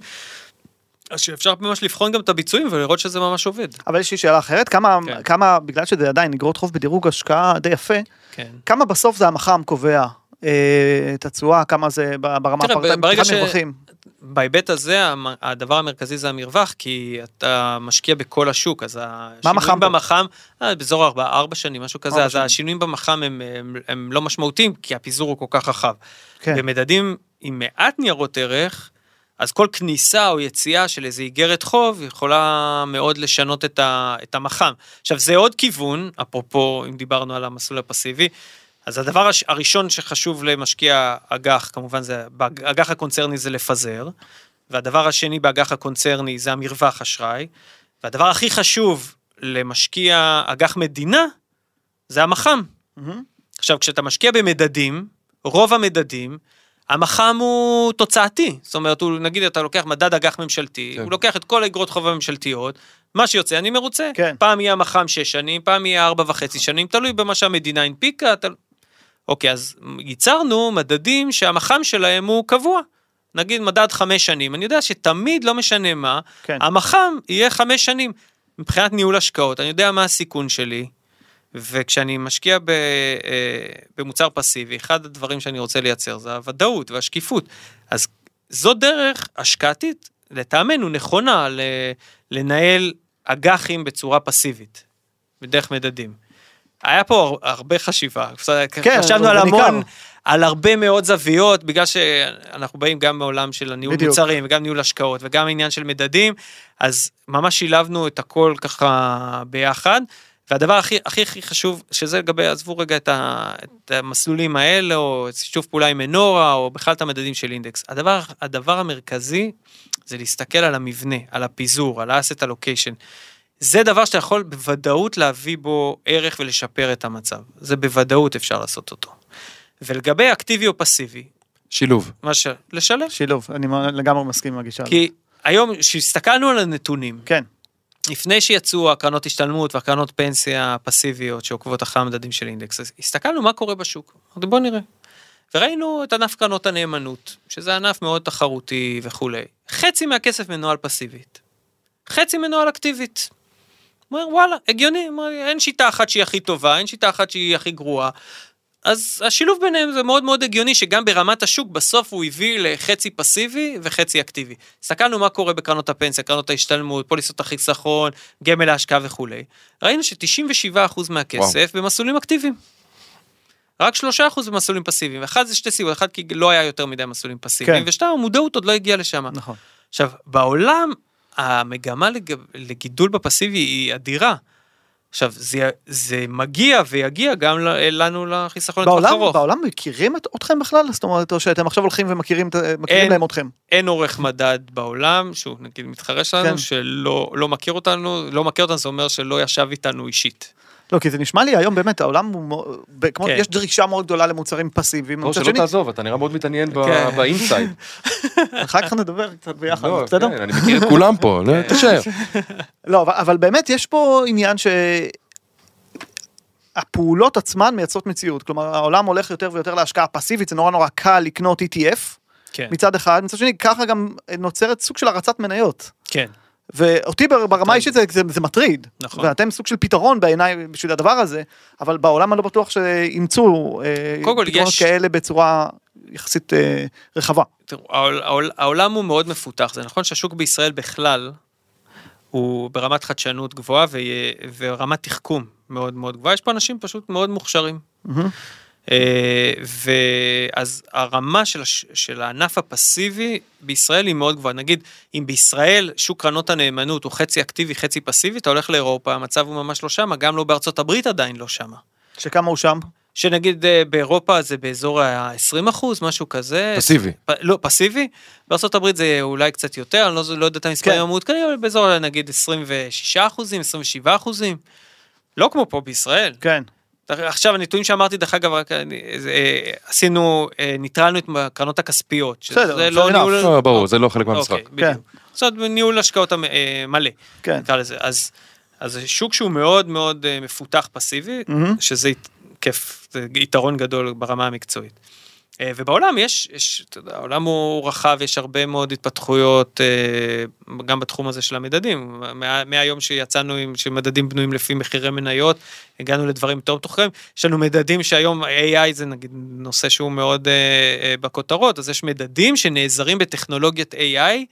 אז שאפשר ממש לבחון גם את הביצועים ולראות שזה ממש עובד. אבל יש לי שאלה אחרת, כמה, כן. כמה, בגלל שזה עדיין אגרות חוב בדירוג השקעה די יפה, כן. כמה בסוף זה המח"מ קובע אה, את התשואה, כמה זה ברמה הפרטנית, ברגע ש- מרווחים. בהיבט הזה, הדבר המרכזי זה המרווח, כי אתה משקיע בכל השוק, אז המח"מ השינויים פה? במח"מ, אה, באזור ארבע, ארבע שנים, משהו כזה, אז שנים. השינויים במח"מ הם, הם, הם לא משמעותיים, כי הפיזור הוא כל כך רחב. כן. במדדים עם מעט ניירות ערך, אז כל כניסה או יציאה של איזה איגרת חוב יכולה מאוד לשנות את, ה, את המח"מ. עכשיו, זה עוד כיוון, אפרופו, אם דיברנו על המסלול הפסיבי, אז הדבר הש- הראשון שחשוב למשקיע אג"ח, כמובן זה, באג"ח הקונצרני זה לפזר, והדבר השני באג"ח הקונצרני זה המרווח אשראי, והדבר הכי חשוב למשקיע אג"ח מדינה, זה המח"מ. מהמם. עכשיו, כשאתה משקיע במדדים, רוב המדדים, המח"מ הוא תוצאתי. זאת אומרת, הוא, נגיד אתה לוקח מדד אג"ח ממשלתי, כן. הוא לוקח את כל האגרות חוב הממשלתיות, מה שיוצא אני מרוצה. כן. פעם יהיה המח"מ שש שנים, פעם יהיה ארבע וחצי שנים, תלוי במה שהמדינה הנפיקה. תל... אוקיי, אז ייצרנו מדדים שהמח"מ שלהם הוא קבוע. נגיד מדד חמש שנים, אני יודע שתמיד, לא משנה מה, כן. המח"מ יהיה חמש שנים. מבחינת ניהול השקעות, אני יודע מה הסיכון שלי, וכשאני משקיע ב, אה, במוצר פסיבי, אחד הדברים שאני רוצה לייצר זה הוודאות והשקיפות. אז זו דרך השקעתית, לטעמנו, נכונה לנהל אג"חים בצורה פסיבית, בדרך מדדים. היה פה הר- הרבה חשיבה, כן, חשבנו זה על ניכר. המון, על הרבה מאוד זוויות, בגלל שאנחנו באים גם מעולם של הניהול בדיוק. מוצרים וגם ניהול השקעות וגם עניין של מדדים, אז ממש שילבנו את הכל ככה ביחד. והדבר הכי הכי הכי חשוב, שזה לגבי, עזבו רגע את, ה, את המסלולים האלה, או את שיתוף פעולה עם מנורה, או בכלל את המדדים של אינדקס. הדבר, הדבר המרכזי זה להסתכל על המבנה, על הפיזור, על ה-asset allocation. זה דבר שאתה יכול בוודאות להביא בו ערך ולשפר את המצב. זה בוודאות אפשר לעשות אותו. ולגבי אקטיבי או פסיבי, שילוב. מה ש... לשלב. שילוב, אני לגמרי מסכים עם הגישה הזאת. כי היום, כשהסתכלנו על הנתונים, כן, לפני שיצאו הקרנות השתלמות והקרנות פנסיה הפסיביות שעוקבות אחרי המדדים של אינדקס, אז הסתכלנו מה קורה בשוק. אמרתי בוא נראה. וראינו את ענף קרנות הנאמנות, שזה ענף מאוד תחרותי וכולי. חצי מהכסף מנוהל פסיבית. חצי מנוהל אקטיבית. אומר וואלה, הגיוני, אין שיטה אחת שהיא הכי טובה, אין שיטה אחת שהיא הכי גרועה. אז השילוב ביניהם זה מאוד מאוד הגיוני שגם ברמת השוק בסוף הוא הביא לחצי פסיבי וחצי אקטיבי. הסתכלנו מה קורה בקרנות הפנסיה, קרנות ההשתלמות, פוליסות החיסכון, גמל ההשקעה וכולי. ראינו ש-97% מהכסף במסלולים אקטיביים. רק 3% במסלולים פסיביים. אחד זה שתי סיבות, אחד כי לא היה יותר מדי מסלולים פסיביים, כן. ושתיים המודעות עוד לא הגיעה לשם. נכון. עכשיו, בעולם המגמה לג... לגידול בפסיבי היא אדירה. עכשיו, זה, זה מגיע ויגיע גם לנו לחיסכון לטווח ארוך. בעולם מכירים את, אתכם בכלל? זאת אומרת, או שאתם עכשיו הולכים ומכירים אין. להם אתכם? אין עורך מדד בעולם, שהוא נגיד מתחרה שלנו, כן. שלא לא מכיר אותנו, לא מכיר אותנו, זה אומר שלא ישב איתנו אישית. לא, כי זה נשמע לי היום באמת, העולם הוא, מו- כמו, כן. יש דרישה מאוד גדולה למוצרים פסיביים. לא, שלא שני, תעזוב, אתה נראה מאוד מתעניין ב- כן. באינסייד. אחר כך נדבר קצת ביחד, לא, בסדר? כן, אני מכיר את כולם פה, לא, תישאר. לא, אבל, אבל באמת יש פה עניין ש... הפעולות עצמן מייצרות מציאות. כלומר, העולם הולך יותר ויותר להשקעה פסיבית, זה נורא נורא קל לקנות ETF, כן, מצד אחד, מצד שני, ככה גם נוצרת סוג של הרצת מניות. כן. ואותי בר- ברמה האישית זה, זה, זה מטריד. נכון. ואתם סוג של פתרון בעיניי בשביל הדבר הזה, אבל בעולם אני לא בטוח שאימצו אה, פתרונות יש- כאלה בצורה יחסית אה, רחבה. תראו, העול- העול- העולם הוא מאוד מפותח, זה נכון שהשוק בישראל בכלל הוא ברמת חדשנות גבוהה ו- ורמת תחכום מאוד מאוד גבוהה, יש פה אנשים פשוט מאוד מוכשרים. מהמם. אה, ואז הרמה של, הש... של הענף הפסיבי בישראל היא מאוד גבוהה. נגיד, אם בישראל שוק קרנות הנאמנות הוא חצי אקטיבי, חצי פסיבי, אתה הולך לאירופה, המצב הוא ממש לא שמה, גם לא בארצות הברית עדיין לא שמה. שכמה הוא שם? שנגיד אה, באירופה זה באזור ה-20 אחוז, משהו כזה. פסיבי. פ... לא, פסיבי. בארה"ב זה אולי קצת יותר, אני לא, לא יודע את המספרים כן. המעודכנים, אבל באזור נגיד 26 אחוזים, 27 אחוזים. לא כמו פה בישראל. כן. עכשיו הנתונים שאמרתי דרך אגב רק אני- זה, אה, עשינו אה, ניטרלנו את הקרנות הכספיות. בסדר, לא ניהול... ברור, זה לא חלק מהמשחק. אוקיי, בדיוק. זאת אומרת, ניהול השקעות אה, מלא, כן. אז אז זה שוק שהוא מאוד מאוד אה, מפותח פסיבי. שזה כיף, זה יתרון גדול ברמה המקצועית. אה, ובעולם יש, יש, אתה יודע, העולם הוא רחב, יש הרבה מאוד התפתחויות, אה, גם בתחום הזה של המדדים. מה, מהיום שיצאנו עם, שמדדים בנויים לפי מחירי מניות, הגענו לדברים יותר מתוחכמים. יש לנו מדדים שהיום AI זה נגיד נושא שהוא מאוד אה, בכותרות, אז יש מדדים שנעזרים בטכנולוגיית AI.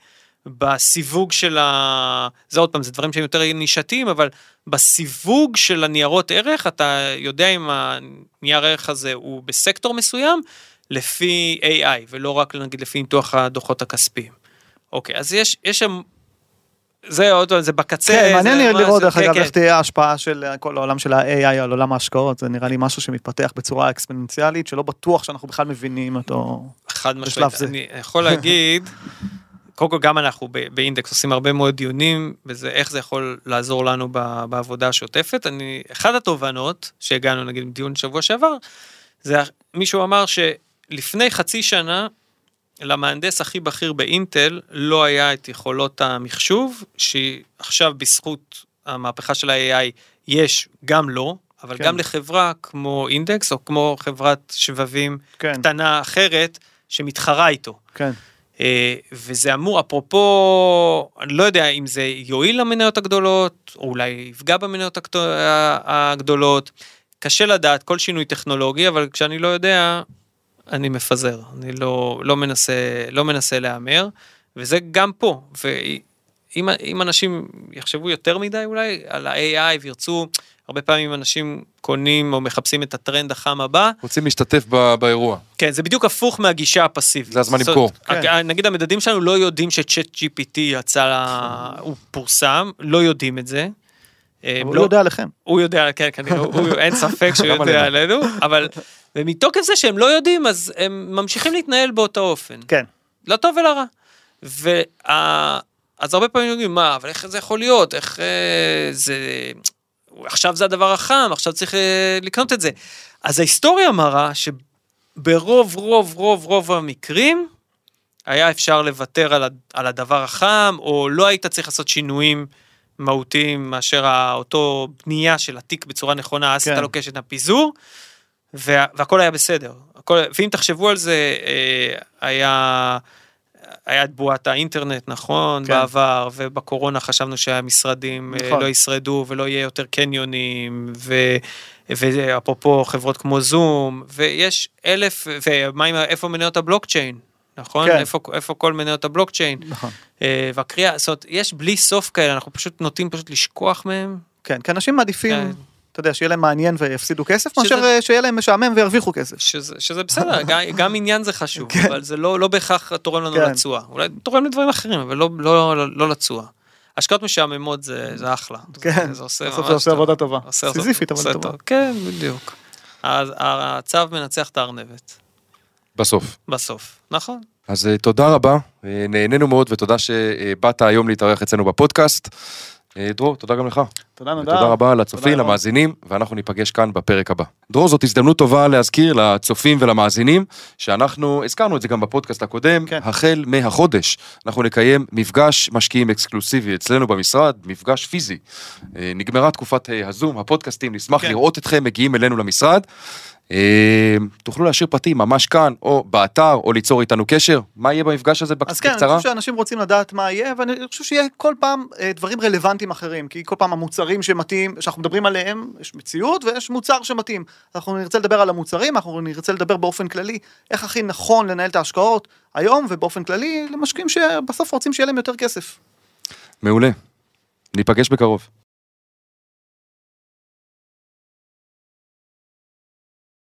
בסיווג של ה... זה עוד פעם, זה דברים שהם יותר נישתיים, אבל בסיווג של הניירות ערך, אתה יודע אם הנייר ערך הזה הוא בסקטור מסוים, לפי AI, ולא רק נגיד לפי ניתוח הדוחות הכספיים. אוקיי, אז יש, יש שם... זה עוד פעם, זה בקצה. כן, מעניין לי לראות דרך כן, אגב כן. איך תהיה ההשפעה של כל העולם של ה-AI על עולם ההשקעות, זה נראה לי משהו שמתפתח בצורה אקספוננציאלית, שלא בטוח שאנחנו בכלל מבינים אותו. חד משמעית. אני יכול להגיד, קודם כל גם אנחנו באינדקס עושים הרבה מאוד דיונים, וזה איך זה יכול לעזור לנו בעבודה השוטפת. אני, אחת התובנות שהגענו נגיד בדיון שבוע שעבר, זה מישהו אמר שלפני חצי שנה, למהנדס הכי בכיר באינטל לא היה את יכולות המחשוב, שעכשיו בזכות המהפכה של ה-AI יש גם לו, אבל כן. גם לחברה כמו אינדקס או כמו חברת שבבים כן, קטנה אחרת שמתחרה איתו. כן. אה, וזה אמור, אפרופו, אני לא יודע אם זה יועיל למניות הגדולות, או אולי יפגע במניות הגדול- הגדולות. קשה לדעת כל שינוי טכנולוגי, אבל כשאני לא יודע, אני מפזר. אני לא, לא מנסה, לא מנסה להמר, וזה גם פה. ואם אם אנשים יחשבו יותר מדי אולי על ה-AI וירצו, הרבה פעמים אנשים קונים או מחפשים את הטרנד החם הבא, רוצים להשתתף ב- באירוע. כן, זה בדיוק הפוך מהגישה הפסיבית. זה הזמן למכור. הג- נגיד המדדים שלנו לא יודעים שצ'אט GPT יצא, ל- הוא פורסם, לא יודעים את זה. אבל הוא לא- יודע עליכם. הוא יודע, כן, כנראה, הוא- אין ספק שהוא יודע עלינו, אבל, ומתוקף זה שהם לא יודעים, אז הם ממשיכים להתנהל באותו אופן. כן. לא טוב ולא רע. וה... אז הרבה פעמים אומרים, מה, אבל איך זה יכול להיות? איך אה, זה... עכשיו זה הדבר החם, עכשיו צריך אה, לקנות את זה. אז ההיסטוריה מראה שברוב, רוב, רוב, רוב המקרים, היה אפשר לוותר על, הדבר החם, או לא היית צריך לעשות שינויים מהותיים מאשר אותו בנייה של התיק בצורה נכונה, אז כן. אתה לוקש את הפיזור, וה, והכל היה בסדר. הכל, ואם תחשבו על זה, אה, היה... היה את בועת האינטרנט, נכון, כן. בעבר, ובקורונה חשבנו שהמשרדים נכון. נכון. לא ישרדו ולא יהיה יותר קניונים, ו... ואפרופו חברות כמו זום, ויש אלף, ומה עם, איפה מניות הבלוקצ'יין, נכון? כן. איפה, איפה כל מניות הבלוקצ'יין? נכון. אה, והקריאה, זאת אומרת, יש בלי סוף כאלה, אנחנו פשוט נוטים פשוט לשכוח מהם. כן, כי אנשים מעדיפים, כן. אתה יודע, שיהיה להם מעניין ויפסידו כסף, שזה- מאשר אה, שיהיה להם משעמם וירוויחו כסף. שזה, שזה בסדר, גם, גם עניין זה חשוב, כן. אבל זה לא, לא בהכרח תורם לנו כן. לתשואה. אולי תורם לדברים אחרים, אבל לא, לא, לא, לא לתשואה. השקעות משעממות זה, זה אחלה. כן, זה, זה עושה ממש זה עושה טוב. עבודה טובה. עושה- סיזיפית, אבל טובה. טוב. כן, בדיוק. אז הצו מנצח את הארנבת, בסוף. בסוף, נכון. אז אה, תודה רבה, אה, נהנינו מאוד ותודה שבאת היום להתארח אצלנו בפודקאסט. אה, דרור, תודה גם לך. תודה נדב. ותודה רבה לצופים, ירון. למאזינים, ואנחנו ניפגש כאן בפרק הבא. דרור, זאת הזדמנות טובה להזכיר לצופים ולמאזינים, שאנחנו, הזכרנו את זה גם בפודקאסט הקודם, כן. החל מהחודש, אנחנו נקיים מפגש משקיעים אקסקלוסיבי אצלנו במשרד, מפגש פיזי. אה, נגמרה תקופת אה, הזום, הפודקאסטים, נשמח כן. לראות אתכם מגיעים אלינו למשרד. אה, תוכלו להשאיר פרטים ממש כאן, או באתר, או ליצור איתנו קשר. מה יהיה במפגש הזה בק- אז כן, אני בקצרה? חושב שאנשים רוצים לדעת מה יהיה, ואני חושב שיהיה כל פעם אה, דברים רלוונטיים אחרים, כי כל פעם המוצרים שמתאים, שאנחנו מדברים עליהם, יש מציאות ויש מוצר שמתאים. אנחנו נרצה לדבר על המוצרים, אנחנו נרצה לדבר באופן כללי, איך הכי נכון לנהל את ההשקעות היום, ובאופן כללי למשקיעים שבסוף רוצים שיהיה להם יותר כסף. מעולה. ניפגש בקרוב.